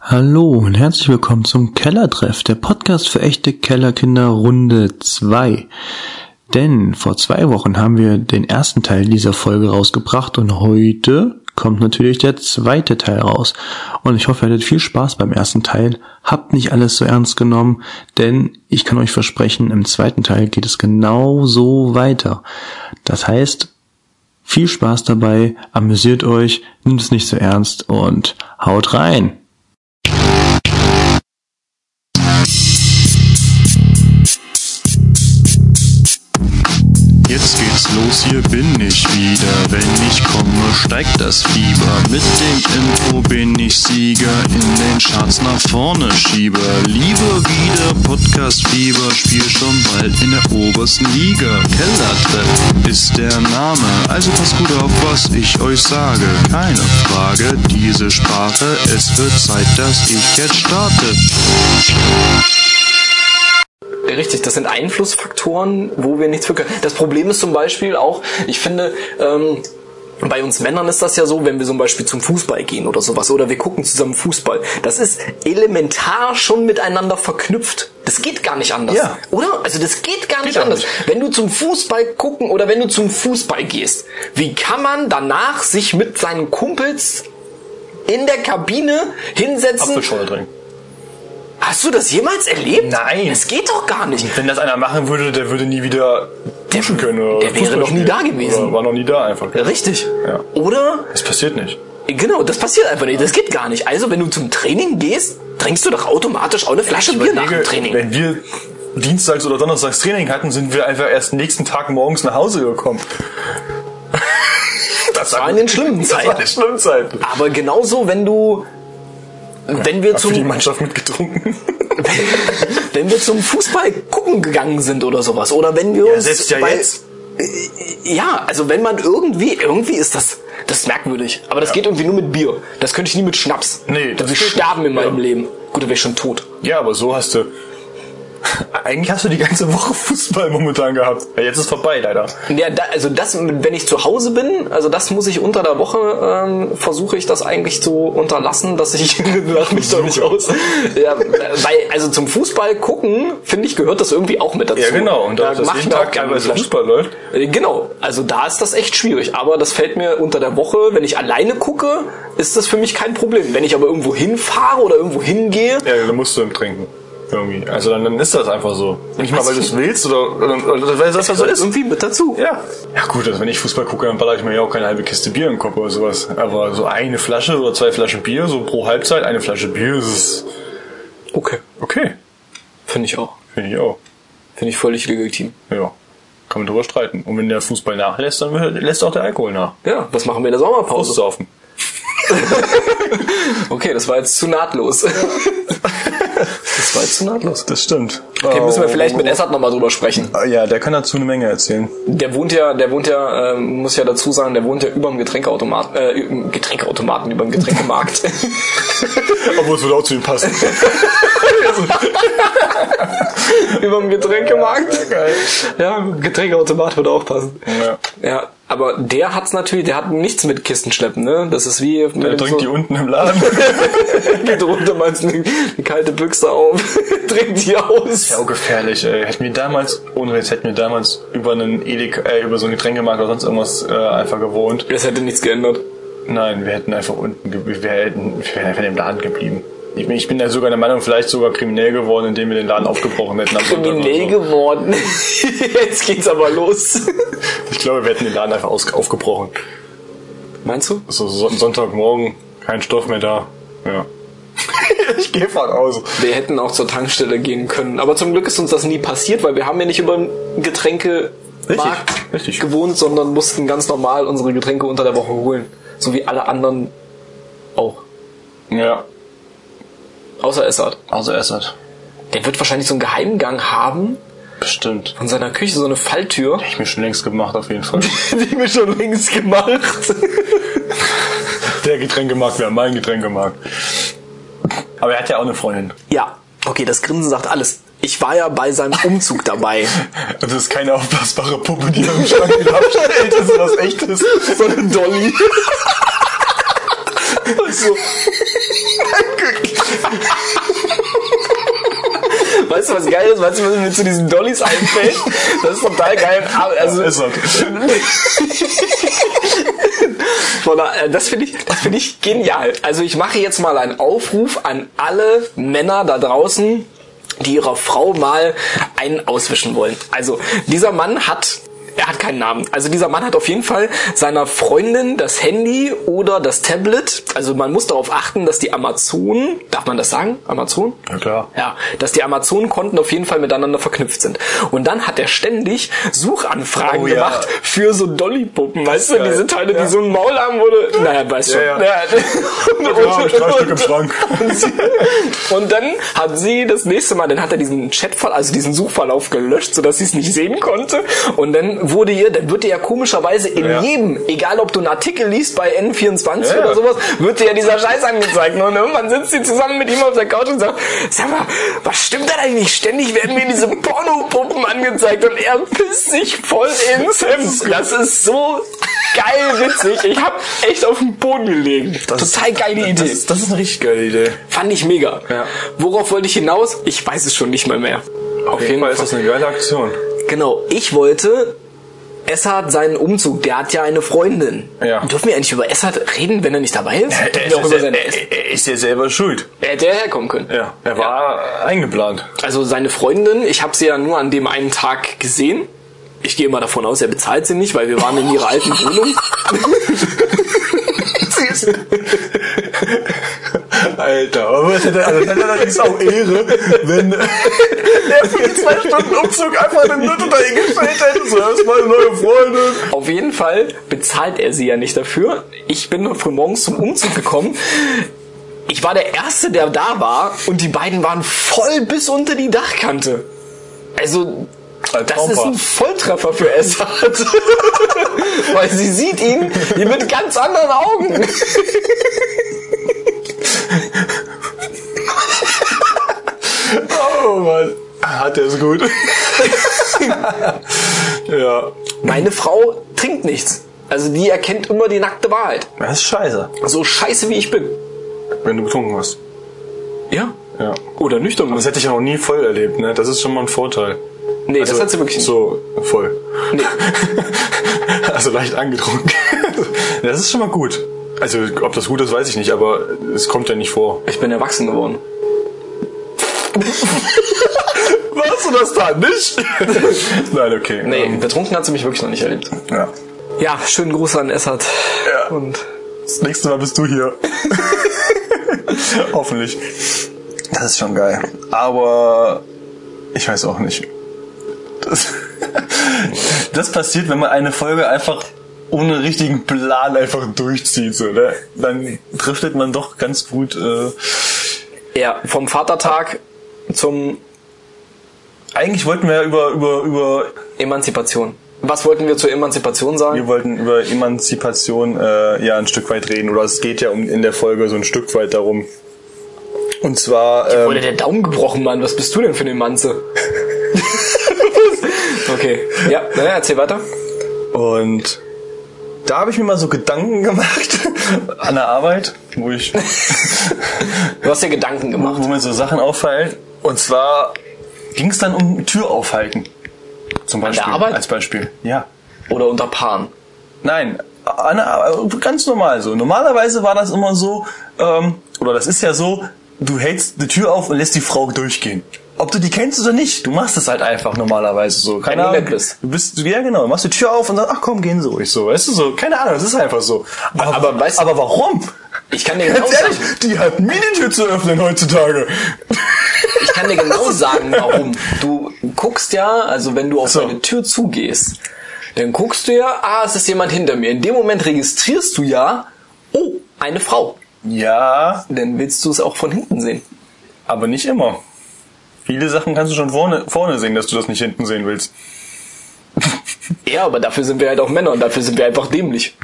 Hallo und herzlich willkommen zum Kellertreff, der Podcast für echte Kellerkinder Runde 2. Denn vor zwei Wochen haben wir den ersten Teil dieser Folge rausgebracht und heute kommt natürlich der zweite Teil raus. Und ich hoffe, ihr hattet viel Spaß beim ersten Teil. Habt nicht alles so ernst genommen, denn ich kann euch versprechen, im zweiten Teil geht es genau so weiter. Das heißt, viel Spaß dabei, amüsiert euch, nimmt es nicht so ernst und haut rein! Jetzt geht's los, hier bin ich wieder. Wenn ich komme, steigt das Fieber. Mit dem Info bin ich Sieger, in den Charts nach vorne schiebe. Liebe wieder Podcast-Fieber, spiel schon bald in der obersten Liga. Kellertreff ist der Name, also passt gut auf, was ich euch sage. Keine Frage, diese Sprache, es wird Zeit, dass ich jetzt starte. Richtig, das sind Einflussfaktoren, wo wir nichts für können. Das Problem ist zum Beispiel auch, ich finde, ähm, bei uns Männern ist das ja so, wenn wir zum Beispiel zum Fußball gehen oder sowas, oder wir gucken zusammen Fußball. Das ist elementar schon miteinander verknüpft. Das geht gar nicht anders. Ja. Oder? Also das geht gar nicht auch anders. nicht. Wenn du zum Fußball gucken oder wenn du zum Fußball gehst, wie kann man danach sich mit seinen Kumpels in der Kabine hinsetzen? Apfelschorle trinken. Hast du das jemals erlebt? Nein. Das geht doch gar nicht. Wenn das einer machen würde, der würde nie wieder duschen können. Oder der wäre noch nie da gewesen. Oder war noch nie da einfach. Richtig. Ja. Oder? Das passiert nicht. Genau, das passiert einfach nicht. Das geht gar nicht. Also, wenn du zum Training gehst, trinkst du doch automatisch auch eine Flasche Bier nach dem Training. Wenn wir Dienstags oder Donnerstags Training hatten, sind wir einfach erst nächsten Tag morgens nach Hause gekommen. Das war in den schlimmen Das war Zeiten. die schlimmen Zeiten. Aber genauso, wenn du, wenn wir für die zum, Mannschaft mitgetrunken. wenn wir zum Fußball gucken gegangen sind oder sowas, oder wenn wir uns selbst ja bei- jetzt. ja, also wenn man irgendwie, irgendwie ist das, das ist merkwürdig. Aber das geht irgendwie nur mit Bier. Das könnte ich nie mit Schnaps. Nee, das das geht sterben in meinem Ja. Leben. Gut, dann wäre ich schon tot. Ja, aber so hast du. Eigentlich hast du die ganze Woche Fußball momentan gehabt. Ja, jetzt ist vorbei, leider. Ja, da, also das, wenn ich zu Hause bin, also das muss ich unter der Woche, ähm, versuche ich das eigentlich zu unterlassen, dass ich, lach mich doch nicht aus. Ja, weil, also zum Fußball gucken, finde ich, gehört das irgendwie auch mit dazu. Ja, genau. Und da, da dass mach ich jeden Tag teilweise. Fußball läuft. Äh, Genau, also da ist das echt schwierig. Aber das fällt mir unter der Woche, wenn ich alleine gucke, ist das für mich kein Problem. Wenn ich aber irgendwo hinfahre oder irgendwo hingehe, Ja, dann musst du im Trinken. Irgendwie. Also dann, dann ist das einfach so. Nicht mal, weil du es willst oder, oder, oder weil das so gehört ist. irgendwie mit dazu. Ja. Ja gut, also wenn ich Fußball gucke, dann baller ich mir ja auch keine halbe Kiste Bier im Kopf oder sowas. Aber so eine Flasche oder zwei Flaschen Bier, so pro Halbzeit eine Flasche Bier, ist Okay, okay. finde ich auch. Finde ich auch. Finde ich völlig legitim. Ja. Kann man drüber streiten. Und wenn der Fußball nachlässt, dann lässt auch der Alkohol nach. Ja, was machen wir in der Sommerpause? Aussaufen. Okay, das war jetzt zu nahtlos. das war jetzt zu nahtlos. Das stimmt. Okay, müssen wir vielleicht mit Essert nochmal drüber sprechen. Ah, Ja, der kann dazu eine Menge erzählen. Der wohnt ja, der wohnt ja, ähm, muss ja dazu sagen, der wohnt ja über dem Getränkeautomaten, äh, Getränkeautomaten, über dem Getränkemarkt. Obwohl es würde auch zu ihm passen. über dem Getränkemarkt. Ja, Getränkeautomat würde auch passen. Ja. Ja, aber der hat's natürlich, der hat nichts mit Kisten schleppen, ne? Das ist wie Der dem trinkt die so, unten im Laden. geht runter, meinst eine, eine kalte Büchse auf, trinkt die aus. Ja, auch gefährlich, ey. Hätten wir damals, ohne Witz, hätten wir damals über einen Edeka, äh, über so einen Getränkemarkt oder sonst irgendwas äh, einfach gewohnt. Das hätte nichts geändert. Nein, wir hätten einfach unten, wir hätten, wir wären einfach im Laden geblieben. Ich bin, ich bin da sogar der Meinung, vielleicht sogar kriminell geworden, indem wir den Laden aufgebrochen hätten. Kriminell so. geworden. Jetzt geht's aber los. Ich glaube, wir hätten den Laden einfach aus, aufgebrochen. Meinst du? So, so Sonntagmorgen, kein Stoff mehr da. Ja. ich gehe von aus. Wir hätten auch zur Tankstelle gehen können. Aber zum Glück ist uns das nie passiert, weil wir haben ja nicht über einen Getränkemarkt Richtig, richtig. gewohnt, sondern mussten ganz normal unsere Getränke unter der Woche holen. So wie alle anderen auch. Ja. Außer Essart. Also Essert. Der wird wahrscheinlich so einen Geheimgang haben Bestimmt. von seiner Küche, so eine Falltür. Hätte ich mir schon längst gemacht, auf jeden Fall. Die mir schon längst gemacht. Der Getränkemarkt wäre mein Getränkemarkt. Aber er hat ja auch eine Freundin. ja, okay, das Grinsen sagt alles. Ich war ja bei seinem Umzug dabei. Das ist keine aufblasbare Puppe, die er im Schrank abstellt. Das ist was echtes. So eine Dolly. so. Weißt du, was geil ist? Weißt du, was mir zu diesen Dollys einfällt? Das ist total geil. Also, ist okay. Äh, das finde ich, das finde ich genial. Also ich mache jetzt mal einen Aufruf an alle Männer da draußen, die ihrer Frau mal einen auswischen wollen. Also dieser Mann hat er hat keinen Namen. Also dieser Mann hat auf jeden Fall seiner Freundin das Handy oder das Tablet. Also man muss darauf achten, dass die Amazonen, darf man das sagen? Amazon? Ja, klar. Ja, dass die Amazonenkonten auf jeden Fall miteinander verknüpft sind. Und dann hat er ständig Suchanfragen Oh ja. gemacht für so Dollypuppen, weißt du, diese Teile, Ja. die so ein Maul haben oder, naja, weißt schon. Ja, ja. Ja, und dann hat sie das nächste Mal, dann hat er diesen Chatverlauf, also diesen Suchverlauf gelöscht, sodass sie es nicht sehen konnte. Und dann wurde ihr, dann wird dir ja komischerweise in Ja. jedem, egal ob du einen Artikel liest bei N24 Ja. oder sowas, wird dir ja dieser Scheiß angezeigt. Und irgendwann sitzt sie zusammen mit ihm auf der Couch und sagt, sag mal, was stimmt da eigentlich? Ständig werden mir diese Pornopuppen angezeigt und er pisst sich voll ins Hemd. Das ist so geil witzig. Ich hab echt auf dem Boden gelegen. Total geile Idee. Das, das ist eine richtig geile Idee. Fand ich mega. Ja. Worauf wollte ich hinaus? Ich weiß es schon nicht mal mehr. Auf jeden Fall ist das eine geile Aktion. Genau, ich wollte Essart seinen Umzug, der hat ja eine Freundin. Ja. Dürfen wir eigentlich über Essart reden, wenn er nicht dabei ist? Er über ist, er, er ist ja selber schuld. er hätte ja herkommen können. Ja, er war eingeplant. Also seine Freundin, ich habe sie ja nur an dem einen Tag gesehen. Ich gehe mal davon aus, er bezahlt sie nicht, weil wir waren in ihrer alten Wohnung. Alter, aber das hätte, also das hätte allerdings auch Ehre, wenn er für die zwei Stunden Umzug einfach eine Nutte dahingestellt hätte. So, das ist meine neue Freundin. Auf jeden Fall bezahlt er sie ja nicht dafür. Ich bin früh morgens zum Umzug gekommen. Ich war der Erste, der da war und die beiden waren voll bis unter die Dachkante. Also, Ein das ist ein Volltreffer für Essart. Weil sie sieht ihn hier mit ganz anderen Augen. Oh Mann. Hat er es gut. ja. Meine Frau trinkt nichts. Also die erkennt immer die nackte Wahrheit. Das ist scheiße. So scheiße wie ich bin. Wenn du betrunken hast. Ja. Ja. Oder nüchtern. Das hätte ich ja noch nie voll erlebt, ne? Das ist schon mal ein Vorteil. Nee, das hat sie wirklich nicht. So, voll. Nee. also leicht angetrunken. das ist schon mal gut. Also, ob das gut ist, weiß ich nicht, aber es kommt ja nicht vor. Ich bin erwachsen geworden. Warst du das da nicht? Nein, okay. Nee, Ähm, betrunken hat sie mich wirklich noch nicht erlebt. ja. Ja, schönen Gruß an Essert. Ja. Und Das nächste Mal bist du hier. Hoffentlich. Das ist schon geil. Aber ich weiß auch nicht. Das, das passiert, wenn man eine Folge einfach ohne richtigen Plan einfach durchzieht. So, ne? Dann driftet man doch ganz gut. Äh, ja, vom Vatertag zum eigentlich wollten wir ja über, über, über Emanzipation. Was wollten wir zur Emanzipation sagen? wir wollten über Emanzipation äh, ja ein Stück weit reden. Oder es geht ja um in der Folge so ein Stück weit darum. Und zwar. Ähm, Wurde der Daumen gebrochen, Mann. Was bist du denn für eine Manze? okay. Ja, naja, erzähl weiter. Und da habe ich mir mal so Gedanken gemacht an der Arbeit, wo ich, Du hast dir Gedanken gemacht. wo mir so Sachen auffallen. Und zwar ging es dann um Tür aufhalten. Zum der Beispiel. Arbeit? Als Beispiel. Ja. Oder unter Paaren. Nein, an der Ar- ganz normal so. Normalerweise war das immer so, ähm, oder das ist ja so, du hältst die Tür auf und lässt die Frau durchgehen. Ob du die kennst oder nicht, du machst es halt einfach normalerweise so. Keine Ahnung. Du bist, ja genau, du machst die Tür auf und sagst, ach komm, gehen Sie ruhig so. Weißt du so, keine Ahnung, das ist einfach so. Aber, aber weißt du- aber warum? Ich kann dir genau Ganz ehrlich, sagen, die hat nie die Tür zu öffnen heutzutage. ich kann dir genau sagen, warum. Du guckst ja, also wenn du auf So. eine Tür zugehst, dann guckst du ja, ah, es ist jemand hinter mir. In dem Moment registrierst du ja, oh, eine Frau. Ja, Dann willst du es auch von hinten sehen. aber nicht immer. Viele Sachen kannst du schon vorne, vorne sehen, dass du das nicht hinten sehen willst. Ja, aber dafür sind wir halt auch Männer und dafür sind wir einfach dämlich.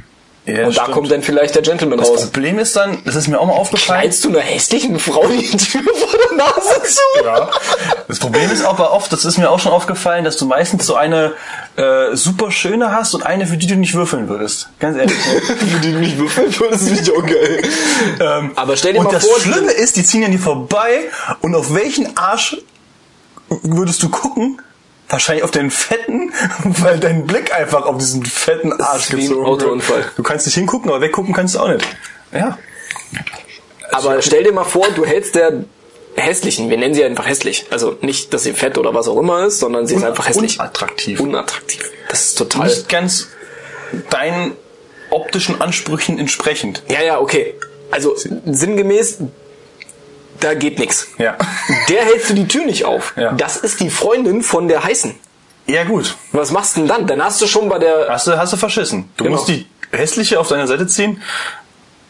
Ja, und da stimmt. kommt dann vielleicht der Gentleman Das raus. Problem ist dann, das ist mir auch mal aufgefallen. Knallst du einer hässlichen Frau die Tür vor der Nase zu? Ja. Das Problem ist aber oft, das ist mir auch schon aufgefallen, dass du meistens so eine äh, super schöne hast und eine, für die du nicht würfeln würdest. Ganz ehrlich. Für die du nicht würfeln würdest, finde ich auch geil. ähm, Aber stell dir und mal das vor, Schlimme ist, die ziehen an dir vorbei und auf welchen Arsch würdest du gucken? Wahrscheinlich auf den fetten, weil dein Blick einfach auf diesen fetten Arsch gezogen Autounfall. wird. Du kannst nicht hingucken, aber weggucken kannst du auch nicht. Ja. Aber stell dir mal vor, du hältst der hässlichen, wir nennen sie einfach hässlich. Also nicht, dass sie fett oder was auch immer ist, sondern sie ist einfach hässlich. Unattraktiv. Unattraktiv. Das ist total. Nicht ganz deinen optischen Ansprüchen entsprechend. Ja, ja, okay. Also sinngemäß, da geht nix. Ja. Der hältst du die Tür nicht auf. Ja. Das ist die Freundin von der heißen. Ja, gut. Was machst du denn dann? Dann hast du schon bei der. Hast du, hast du verschissen. Du Genau. musst die hässliche auf deine Seite ziehen,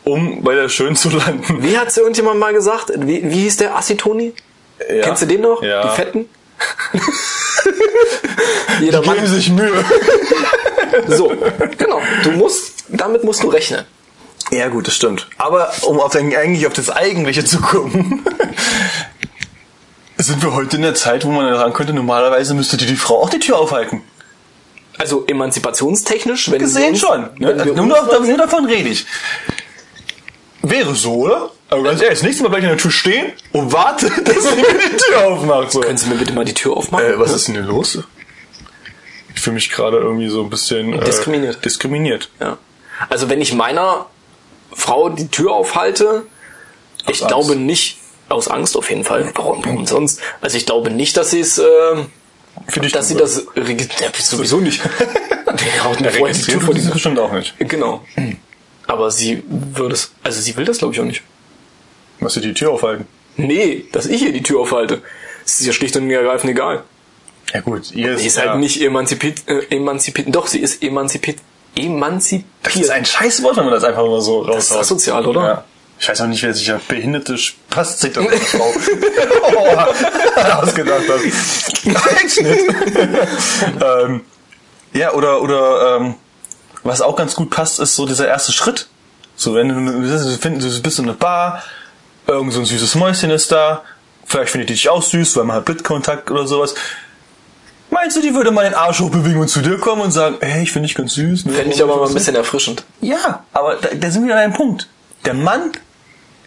um bei der schön zu landen. Wie hat's irgendjemand mal gesagt? Wie, wie hieß der Assitoni? Ja. Kennst du den noch? Ja. Die Fetten? Jeder Geben Mann. sich Mühe. So, genau. Du musst, damit musst du rechnen. Ja, gut, das stimmt. Aber um auf den, eigentlich auf das Eigentliche zu kommen, sind wir heute in der Zeit, wo man sagen könnte, normalerweise müsste dir die Frau auch die Tür aufhalten. Also emanzipationstechnisch, wenn Gesehen uns, schon. Ne? Also nur, davon, nur davon rede ich. Wäre so, oder? Aber ganz ehrlich, das nächste Mal gleich an der Tür stehen und warte, dass sie mir die Tür aufmacht. So. Können Sie mir bitte mal die Tür aufmachen? Äh, was ist denn hier los? Ich fühle mich gerade irgendwie so ein bisschen äh, Diskriminiert. diskriminiert. Ja. Also wenn ich meiner Frau die Tür aufhalte, ich Angst. glaube nicht, aus Angst auf jeden Fall, warum, warum sonst? Also ich glaube nicht, dass sie es, äh, Für dich dass sie das, ja, sowieso nicht. Die haut würde. vorher die Tür vor ist die bestimmt auch nicht. Genau. Aber sie würde es, also sie will das glaube ich auch nicht. Muss sie die Tür aufhalten? Nee, dass ich ihr die Tür aufhalte. Das ist ja schlicht und ergreifend egal. Ja gut, ihr Sie ist ja, halt nicht emanzipiert, äh, emanzipiert, doch, sie ist emanzipiert, emanzipiert. Das ist ein Scheißwort, wenn man das einfach mal so raushaut. ist asozial, oder? Ja. Ich weiß auch nicht, wer sich ja behinderte Spastik auf eine Frau oh, ausgedacht hat. Ähm, ja, oder, oder ähm, was auch ganz gut passt, ist so dieser erste Schritt. So, wenn du, du findest, du bist in einer Bar, irgend so ein süßes Mäuschen ist da, vielleicht findet die dich auch süß, weil man hat Blitzkontakt oder sowas. Meinst du, die würde mal den Arsch hochbewegen und zu dir kommen und sagen, hey, ich finde dich ganz süß? Ne? Fände ich aber mal ein bisschen erfrischend. Ja, aber da, da sind wir wieder an einem Punkt. Der Mann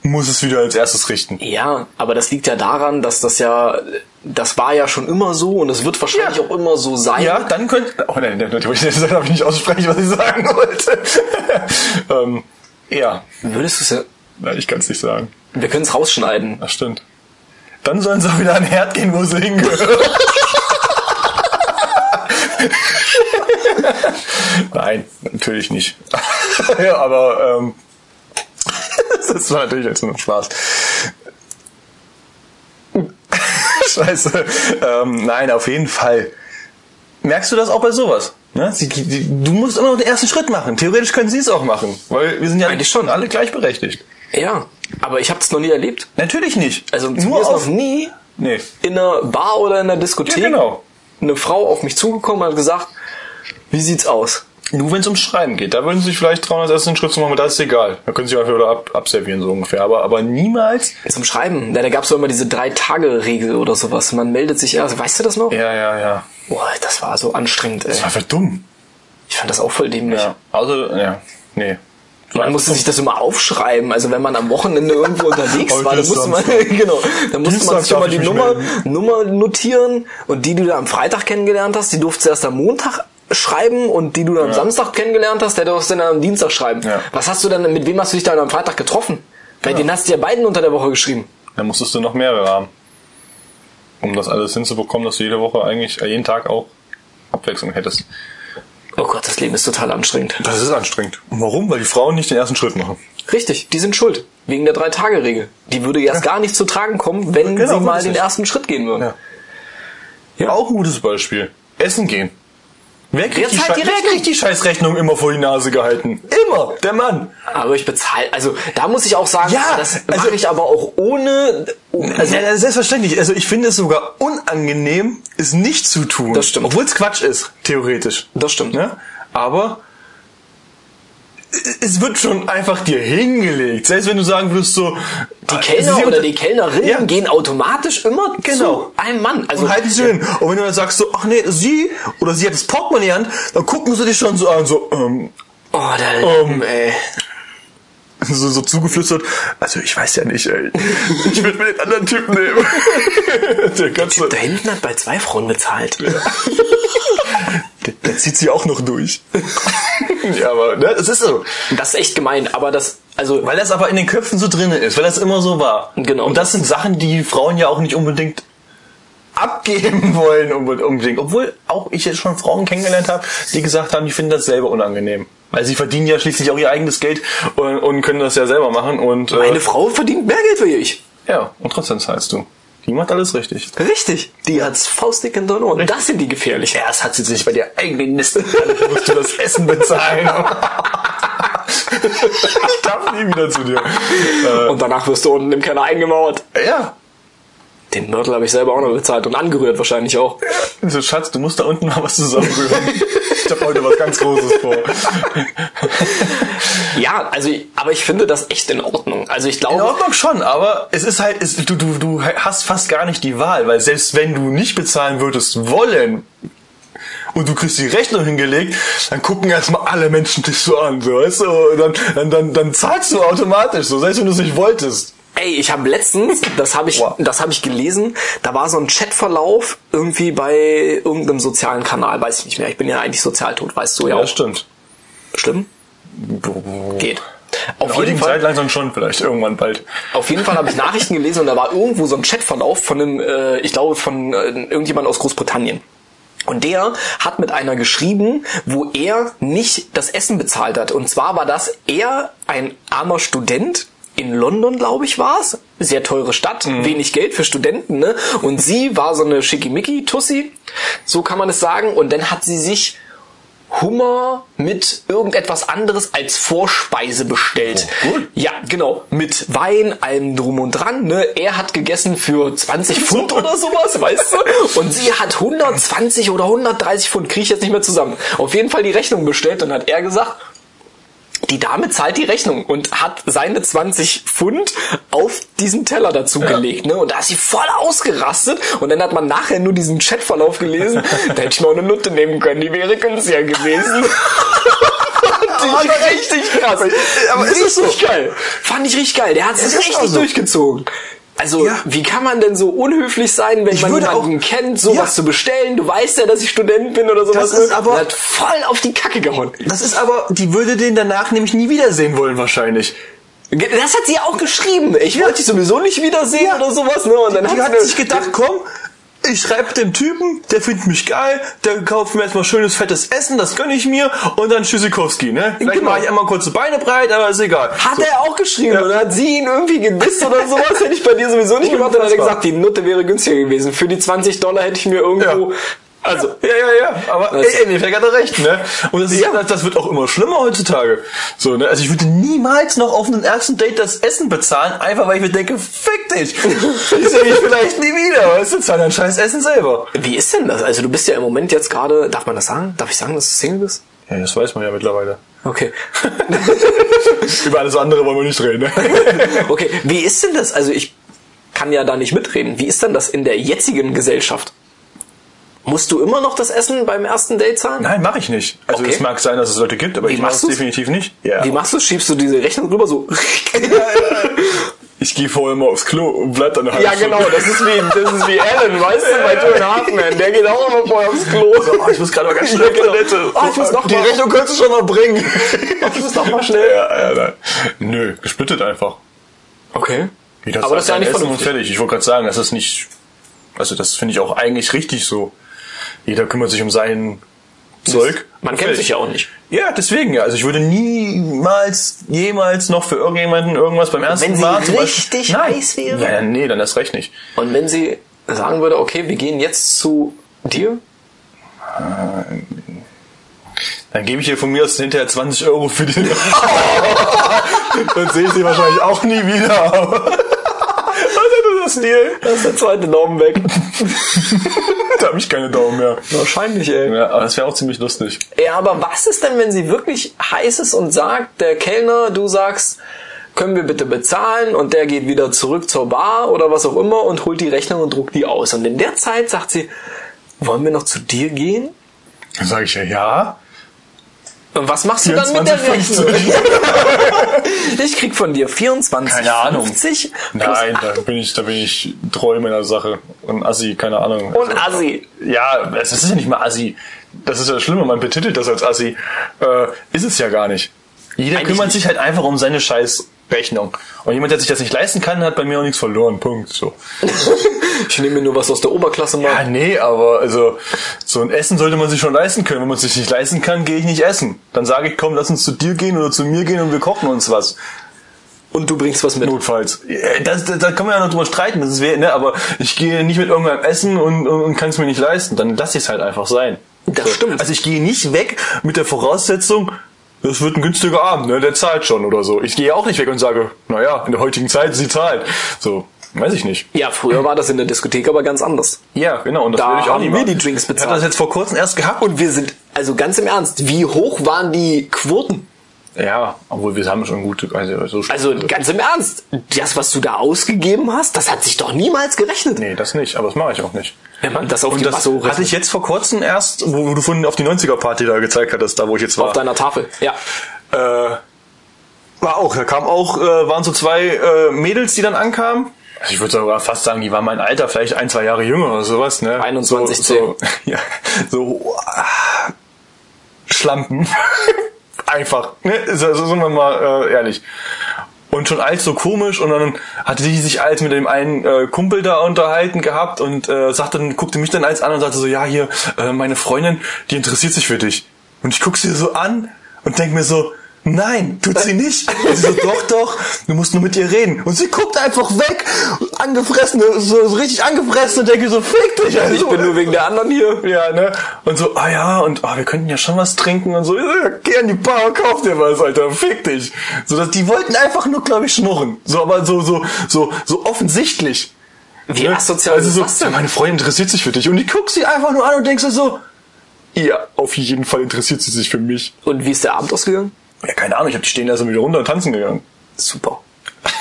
muss es wieder als erstes richten. Ja, aber das liegt ja daran, dass das ja, das war ja schon immer so und es wird wahrscheinlich Ja. auch immer so sein. Ja, dann könnt. Oh nein, nein, nein, das darf ich nicht aussprechen, was ich sagen wollte. ähm, ja, Würdest du es ja, nein, ich kann es nicht sagen. wir können es rausschneiden. Das stimmt. Dann sollen sie auch wieder an den Herd gehen, wo sie hingehören. Nein, natürlich nicht. ja, aber ähm, das war natürlich jetzt nur ein Spaß. Scheiße. Ähm, nein, auf jeden Fall. Merkst du das auch bei sowas? Ne? Sie, die, du musst immer noch den ersten Schritt machen. Theoretisch können sie es auch machen, weil wir sind ja Eigentlich schon. alle gleichberechtigt. Ja, aber ich habe es noch nie erlebt. Natürlich nicht. Also nur auf noch nie Nee. in einer Bar oder in einer Diskothek Ja, genau. Eine Frau auf mich zugekommen und hat gesagt, wie sieht's aus? Nur wenn es ums Schreiben geht. Da würden sie sich vielleicht trauen, als ersten Schritt zu machen, aber das ist egal. Da können sie einfach wieder ab, abservieren, so ungefähr. Aber, aber niemals. Zum Schreiben. Ja, da gab's doch immer diese Drei-Tage-Regel oder sowas. Man meldet sich erst. Weißt du das noch? Ja, ja, ja. Boah, das war so anstrengend, ey. Das war für dumm. Ich fand das auch voll dämlich. Ja. Also, ja. Nee. Man musste sich das immer aufschreiben. Also wenn man am Wochenende irgendwo unterwegs war, dann musste man, genau, dann musste man sich immer die Nummer, melden. Nummer notieren und die, die du am Freitag kennengelernt hast, die durfst du erst am Montag schreiben und die du dann am Samstag kennengelernt hast, der durfst du dann am Dienstag schreiben. Ja. Was hast du denn, mit wem hast du dich dann am Freitag getroffen? Bei denen hast du ja beiden unter der Woche geschrieben. Dann musstest du noch mehrere haben. Um das alles hinzubekommen, dass du jede Woche eigentlich, äh, jeden Tag auch Abwechslung hättest. Oh Gott, das Leben ist total anstrengend. Das ist anstrengend. Und warum? Weil die Frauen nicht den ersten Schritt machen. Richtig, die sind schuld. Wegen der Drei-Tage-Regel. Die würde erst gar nicht zu tragen kommen, wenn Genau, sie mal den ersten Schritt gehen würden. Ja. Ja, auch ein gutes Beispiel. Essen gehen. Wer kriegt, die, Schei- die wer kriegt die Scheißrechnung immer vor die Nase gehalten? Immer, der Mann. Aber ich bezahle, also da muss ich auch sagen, Ja, das also- mache ich aber auch ohne, Also, ja, selbstverständlich. Also ich finde es sogar unangenehm, es nicht zu tun. Das stimmt. Obwohl es Quatsch ist, theoretisch. das stimmt. Ne? Aber es wird schon einfach dir hingelegt. Selbst wenn du sagen würdest so... Die Kellner oder die Kellnerinnen Ja. gehen automatisch immer Genau. zu einem Mann. Also und halten sie hin. Und wenn du dann sagst so, ach nee, sie oder sie hat das Portemonnaie in der Hand, dann gucken sie dich schon so an, so, ähm, oh, der Ähm, Lappen, ey. so, so zugeflüstert, also ich weiß ja nicht, ey. Ich würde mir den anderen Typ nehmen. Der ganze, Da hinten hat bei zwei Frauen bezahlt. der, der zieht sie auch noch durch. ja, aber ne, das ist so. Das ist echt gemein, aber das, also, Weil das aber in den Köpfen so drinne ist, weil das immer so war. Genau. Und das sind Sachen, die Frauen ja auch nicht unbedingt abgeben wollen unbe- unbedingt. Obwohl auch ich jetzt schon Frauen kennengelernt habe, die gesagt haben, die finden das selber unangenehm. Weil sie verdienen ja schließlich auch ihr eigenes Geld und, und können das ja selber machen. Und meine äh, Frau verdient mehr Geld wie ich. ja, und trotzdem zahlst du. Die macht alles richtig. Richtig. Die hat's faustdick in der Und das sind die gefährlichen. Erst hat sie sich bei der eigenen Niste musst du das Essen bezahlen. ich darf nie wieder zu dir. Äh, Und danach wirst du unten im Keller eingemauert. ja, Den Mörtel habe ich selber auch noch bezahlt und angerührt wahrscheinlich auch. So, Schatz, du musst da unten mal was zusammenrühren. ich habe heute was ganz Großes vor. Ja, also, aber ich finde das echt in Ordnung. Also ich In glaube, Ordnung schon, aber es ist halt, es, du, du, du hast fast gar nicht die Wahl, weil selbst wenn du nicht bezahlen würdest wollen und du kriegst die Rechnung hingelegt, dann gucken erstmal alle Menschen dich so an, so, weißt du, dann, dann, dann, dann zahlst du automatisch, so, selbst wenn du es nicht wolltest. Ey, ich habe letztens, das habe ich, Wow. das habe ich gelesen, da war so ein Chatverlauf irgendwie bei irgendeinem sozialen Kanal, weiß ich nicht mehr. Ich bin ja eigentlich sozial tot, weißt du ja, auch. stimmt. Schlimm? Geht. Auf In jeden Fall. Zeit langsam schon, vielleicht irgendwann bald. Auf jeden Fall habe ich Nachrichten gelesen und da war irgendwo so ein Chatverlauf von einem, äh, ich glaube von äh, irgendjemand aus Großbritannien. Und der hat mit einer geschrieben, wo er nicht das Essen bezahlt hat. Und zwar war das er ein armer Student. In London, glaube ich, war's. Sehr teure Stadt, wenig Geld für Studenten, ne? Und sie war so eine Schickimicki-Tussi, so kann man es sagen. Und dann hat sie sich Hummer mit irgendetwas anderes als Vorspeise bestellt. Oh, gut. Ja, genau. Mit Wein, allem drum und dran. Ne? Er hat gegessen für 20 Pfund oder sowas, weißt du? Und sie hat 120 oder 130 Pfund, kriege ich jetzt nicht mehr zusammen. Auf jeden Fall die Rechnung bestellt und hat er gesagt, die Dame zahlt die Rechnung und hat seine 20 Pfund auf diesen Teller dazu gelegt, ne? Und da ist sie voll ausgerastet und dann hat man nachher nur diesen Chatverlauf gelesen. da hätte ich noch eine Nutte nehmen können, die wäre günstiger gewesen. Fand ich richtig krass. Aber ist es richtig geil. Fand ich richtig geil. Der hat es ist richtig so. durchgezogen. Also, Ja. wie kann man denn so unhöflich sein, wenn Ich man jemanden auch- kennt, sowas Ja. zu bestellen? Du weißt ja, dass ich Student bin oder sowas. Das ist ne? aber- Und hat voll auf die Kacke gehauen. Das ist aber, die würde den danach nämlich nie wiedersehen wollen wahrscheinlich. Das hat sie ja auch geschrieben. Ich wollte dich sowieso nicht wiedersehen oder sowas, ne? Und dann Die hat hat sie sich gedacht, komm, ich schreibe dem Typen, der findet mich geil, der kauft mir erstmal schönes fettes Essen, das gönne ich mir und dann Tschüssikowski, ne? Vielleicht Genau. mache ich einmal kurze Beine breit, aber ist egal. hat So. er auch geschrieben und dann hat sie ihn irgendwie gedisst oder sowas, hätte ich bei dir sowieso nicht gemacht. Und dann hat er gesagt, die Nutte wäre günstiger gewesen. Für die 20 Dollar hätte ich mir irgendwo, also, Ja, ja, ja, aber Das- ey, Endeffekt hat er recht, ne? Und das, ist, Ja. das, das wird auch immer schlimmer heutzutage. So, ne? Also ich würde niemals noch auf einem ersten Date das Essen bezahlen, einfach weil ich mir denke, fick dich. Ich sehe dich vielleicht nie wieder, weißt du, zahl dein scheiß Essen selber. wie ist denn das? Also du bist ja im Moment jetzt gerade, darf man das sagen? Darf ich sagen, dass du Single bist? Ja, das weiß man ja mittlerweile. Okay. Über alles andere wollen wir nicht reden, ne? okay, wie ist denn das? Also ich kann ja da nicht mitreden. Wie ist denn das in der jetzigen Gesellschaft? Musst du immer noch das Essen beim ersten Date zahlen? Nein, mache ich nicht. Also Okay. es mag sein, dass es Leute gibt, aber Wie ich mache es definitiv nicht. Ja. Wie machst du? Schiebst du diese Rechnung rüber so? Ich gehe vorher mal aufs Klo und bleib dann eine halbe Ja, genau, das ist wie, das ist wie Alan, weißt du, bei Two Men. Der geht auch immer vorher aufs Klo. Oh, ich muss gerade mal ganz schnell Ja, genau. Toilette. Oh, ich muss noch Die mal- Rechnung könntest du schon mal bringen. Ich muss noch mal schnell. ja, ja, nein. Nö, gesplittet einfach. Okay. Jeder Aber das ist ja nicht Essen und fertig. Ich wollte gerade sagen, das ist nicht, also das finde ich auch eigentlich richtig so. Jeder kümmert sich um sein Zeug. Man kennt sich ja auch nicht. Ja, deswegen ja. Also ich würde niemals, jemals noch für irgendjemanden irgendwas beim ersten Wenn sie Mal... zum richtig Nein. heiß wäre? Ja, nee, dann erst recht nicht. Und wenn sie sagen würde, okay, wir gehen jetzt zu dir? Dann gebe ich ihr von mir aus hinterher 20 Euro für den. dann sehe ich sie wahrscheinlich auch nie wieder. Deal? Da ist der zweite Daumen weg. Da habe ich keine Daumen mehr. Wahrscheinlich, ey. Ja, aber das wäre auch ziemlich lustig. Ja, aber was ist denn, wenn sie wirklich heiß ist und sagt, der Kellner, du sagst, können wir bitte bezahlen und der geht wieder zurück zur Bar oder was auch immer und holt die Rechnung und druckt die aus. Und in der Zeit sagt sie, wollen wir noch zu dir gehen? Dann sage ich ja, ja. Und was machst du dann mit der 24,50. Rechnung? ich krieg von dir 24, Keine Ahnung. 50 plus Nein, da bin ich, da bin ich treu meiner Sache. Und Assi, keine Ahnung. und Assi. Ja, es ist ja nicht mal Assi. Das ist ja das Schlimme, man betitelt das als Assi. Äh, ist es ja gar nicht. Jeder Eigentlich kümmert sich halt einfach um seine scheiß Rechnung. Und jemand, der sich das nicht leisten kann, hat bei mir auch nichts verloren. Punkt. So. Ich nehme mir nur was aus der Oberklasse mal. Ja, nee, aber also so ein Essen sollte man sich schon leisten können. Wenn man es sich nicht leisten kann, gehe ich nicht essen. Dann sage ich, komm, lass uns zu dir gehen oder zu mir gehen und wir kochen uns was. Und du bringst was mit. Notfalls. Das, das, da kann man ja noch drüber streiten, das ist, weh, ne? aber ich gehe nicht mit irgendwann essen und, und, und kann es mir nicht leisten. Dann lasse ich es halt einfach sein. Das stimmt. Also ich gehe nicht weg mit der Voraussetzung, das wird ein günstiger Abend, ne? der zahlt schon oder so. Ich gehe auch nicht weg und sage, naja, in der heutigen Zeit, sie zahlt. So, weiß ich nicht. Ja, früher war das in der Diskothek aber ganz anders. Ja, genau. Und das Da würde ich auch haben wir die Drinks Ich bezahlt. das jetzt vor kurzem erst gehabt. Und wir sind, also ganz im Ernst, wie hoch waren die Quoten? Ja, obwohl wir haben schon gute, also so Also ganz im Ernst, das, was du da ausgegeben hast, das hat sich doch niemals gerechnet. Nee, das nicht, aber das mache ich auch nicht. Wenn man das auf Und die das Masse hatte ich jetzt vor kurzem erst, wo, du vorhin auf die 90er-Party da gezeigt hattest, da wo ich jetzt war. auf deiner Tafel. Ja. äh, war auch, da kam auch, äh, waren so zwei äh, Mädels, die dann ankamen. Also ich würde sogar fast sagen, die waren mein Alter, vielleicht ein, zwei Jahre jünger oder sowas, ne? 21, so, so, ja, so ah, Schlampen. Einfach, ne? So, so sind wir mal äh, ehrlich. Und schon alt so komisch und dann hatte die sich als mit dem einen äh, Kumpel da unterhalten gehabt und äh, sagte dann, guckte mich dann als an und sagte so, ja hier, äh, meine Freundin, die interessiert sich für dich. Und ich guck sie so an und denk mir so, nein, tut sie nicht. Und sie so, doch, doch, du musst nur mit ihr reden. Und sie guckt einfach weg, angefressen, so, so richtig angefressen und denke so, fick dich. Also, Ich bin nur wegen der anderen hier. ja, ne? Und so, ah ja, und ah, wir könnten ja schon was trinken und so, ja, geh an die Bar, kauf dir was, Alter, fick dich. So, dass die wollten einfach nur, glaube ich, schnurren. So, aber so, so, so, so offensichtlich. Wie Ne? asozial also ist so, ja, meine Freundin interessiert sich für dich. Und ich guck sie einfach nur an und denk so, so, ja, auf jeden Fall interessiert sie sich für mich. Und wie ist der Abend ausgegangen? Ja, keine Ahnung, ich hab die stehen da so wieder runter und tanzen gegangen. Super.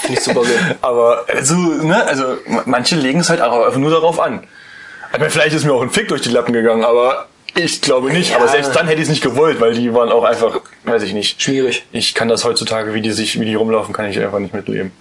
Finde ich super geil. Aber also, ne, also manche legen es halt auch einfach nur darauf an. Meine, vielleicht ist mir auch ein Fick durch die Lappen gegangen, aber ich glaube nicht. Ja. Aber selbst dann hätte ich es nicht gewollt, weil die waren auch einfach, weiß ich nicht. Schwierig. Ich kann das heutzutage, wie die sich, wie die rumlaufen, kann ich einfach nicht mitleben.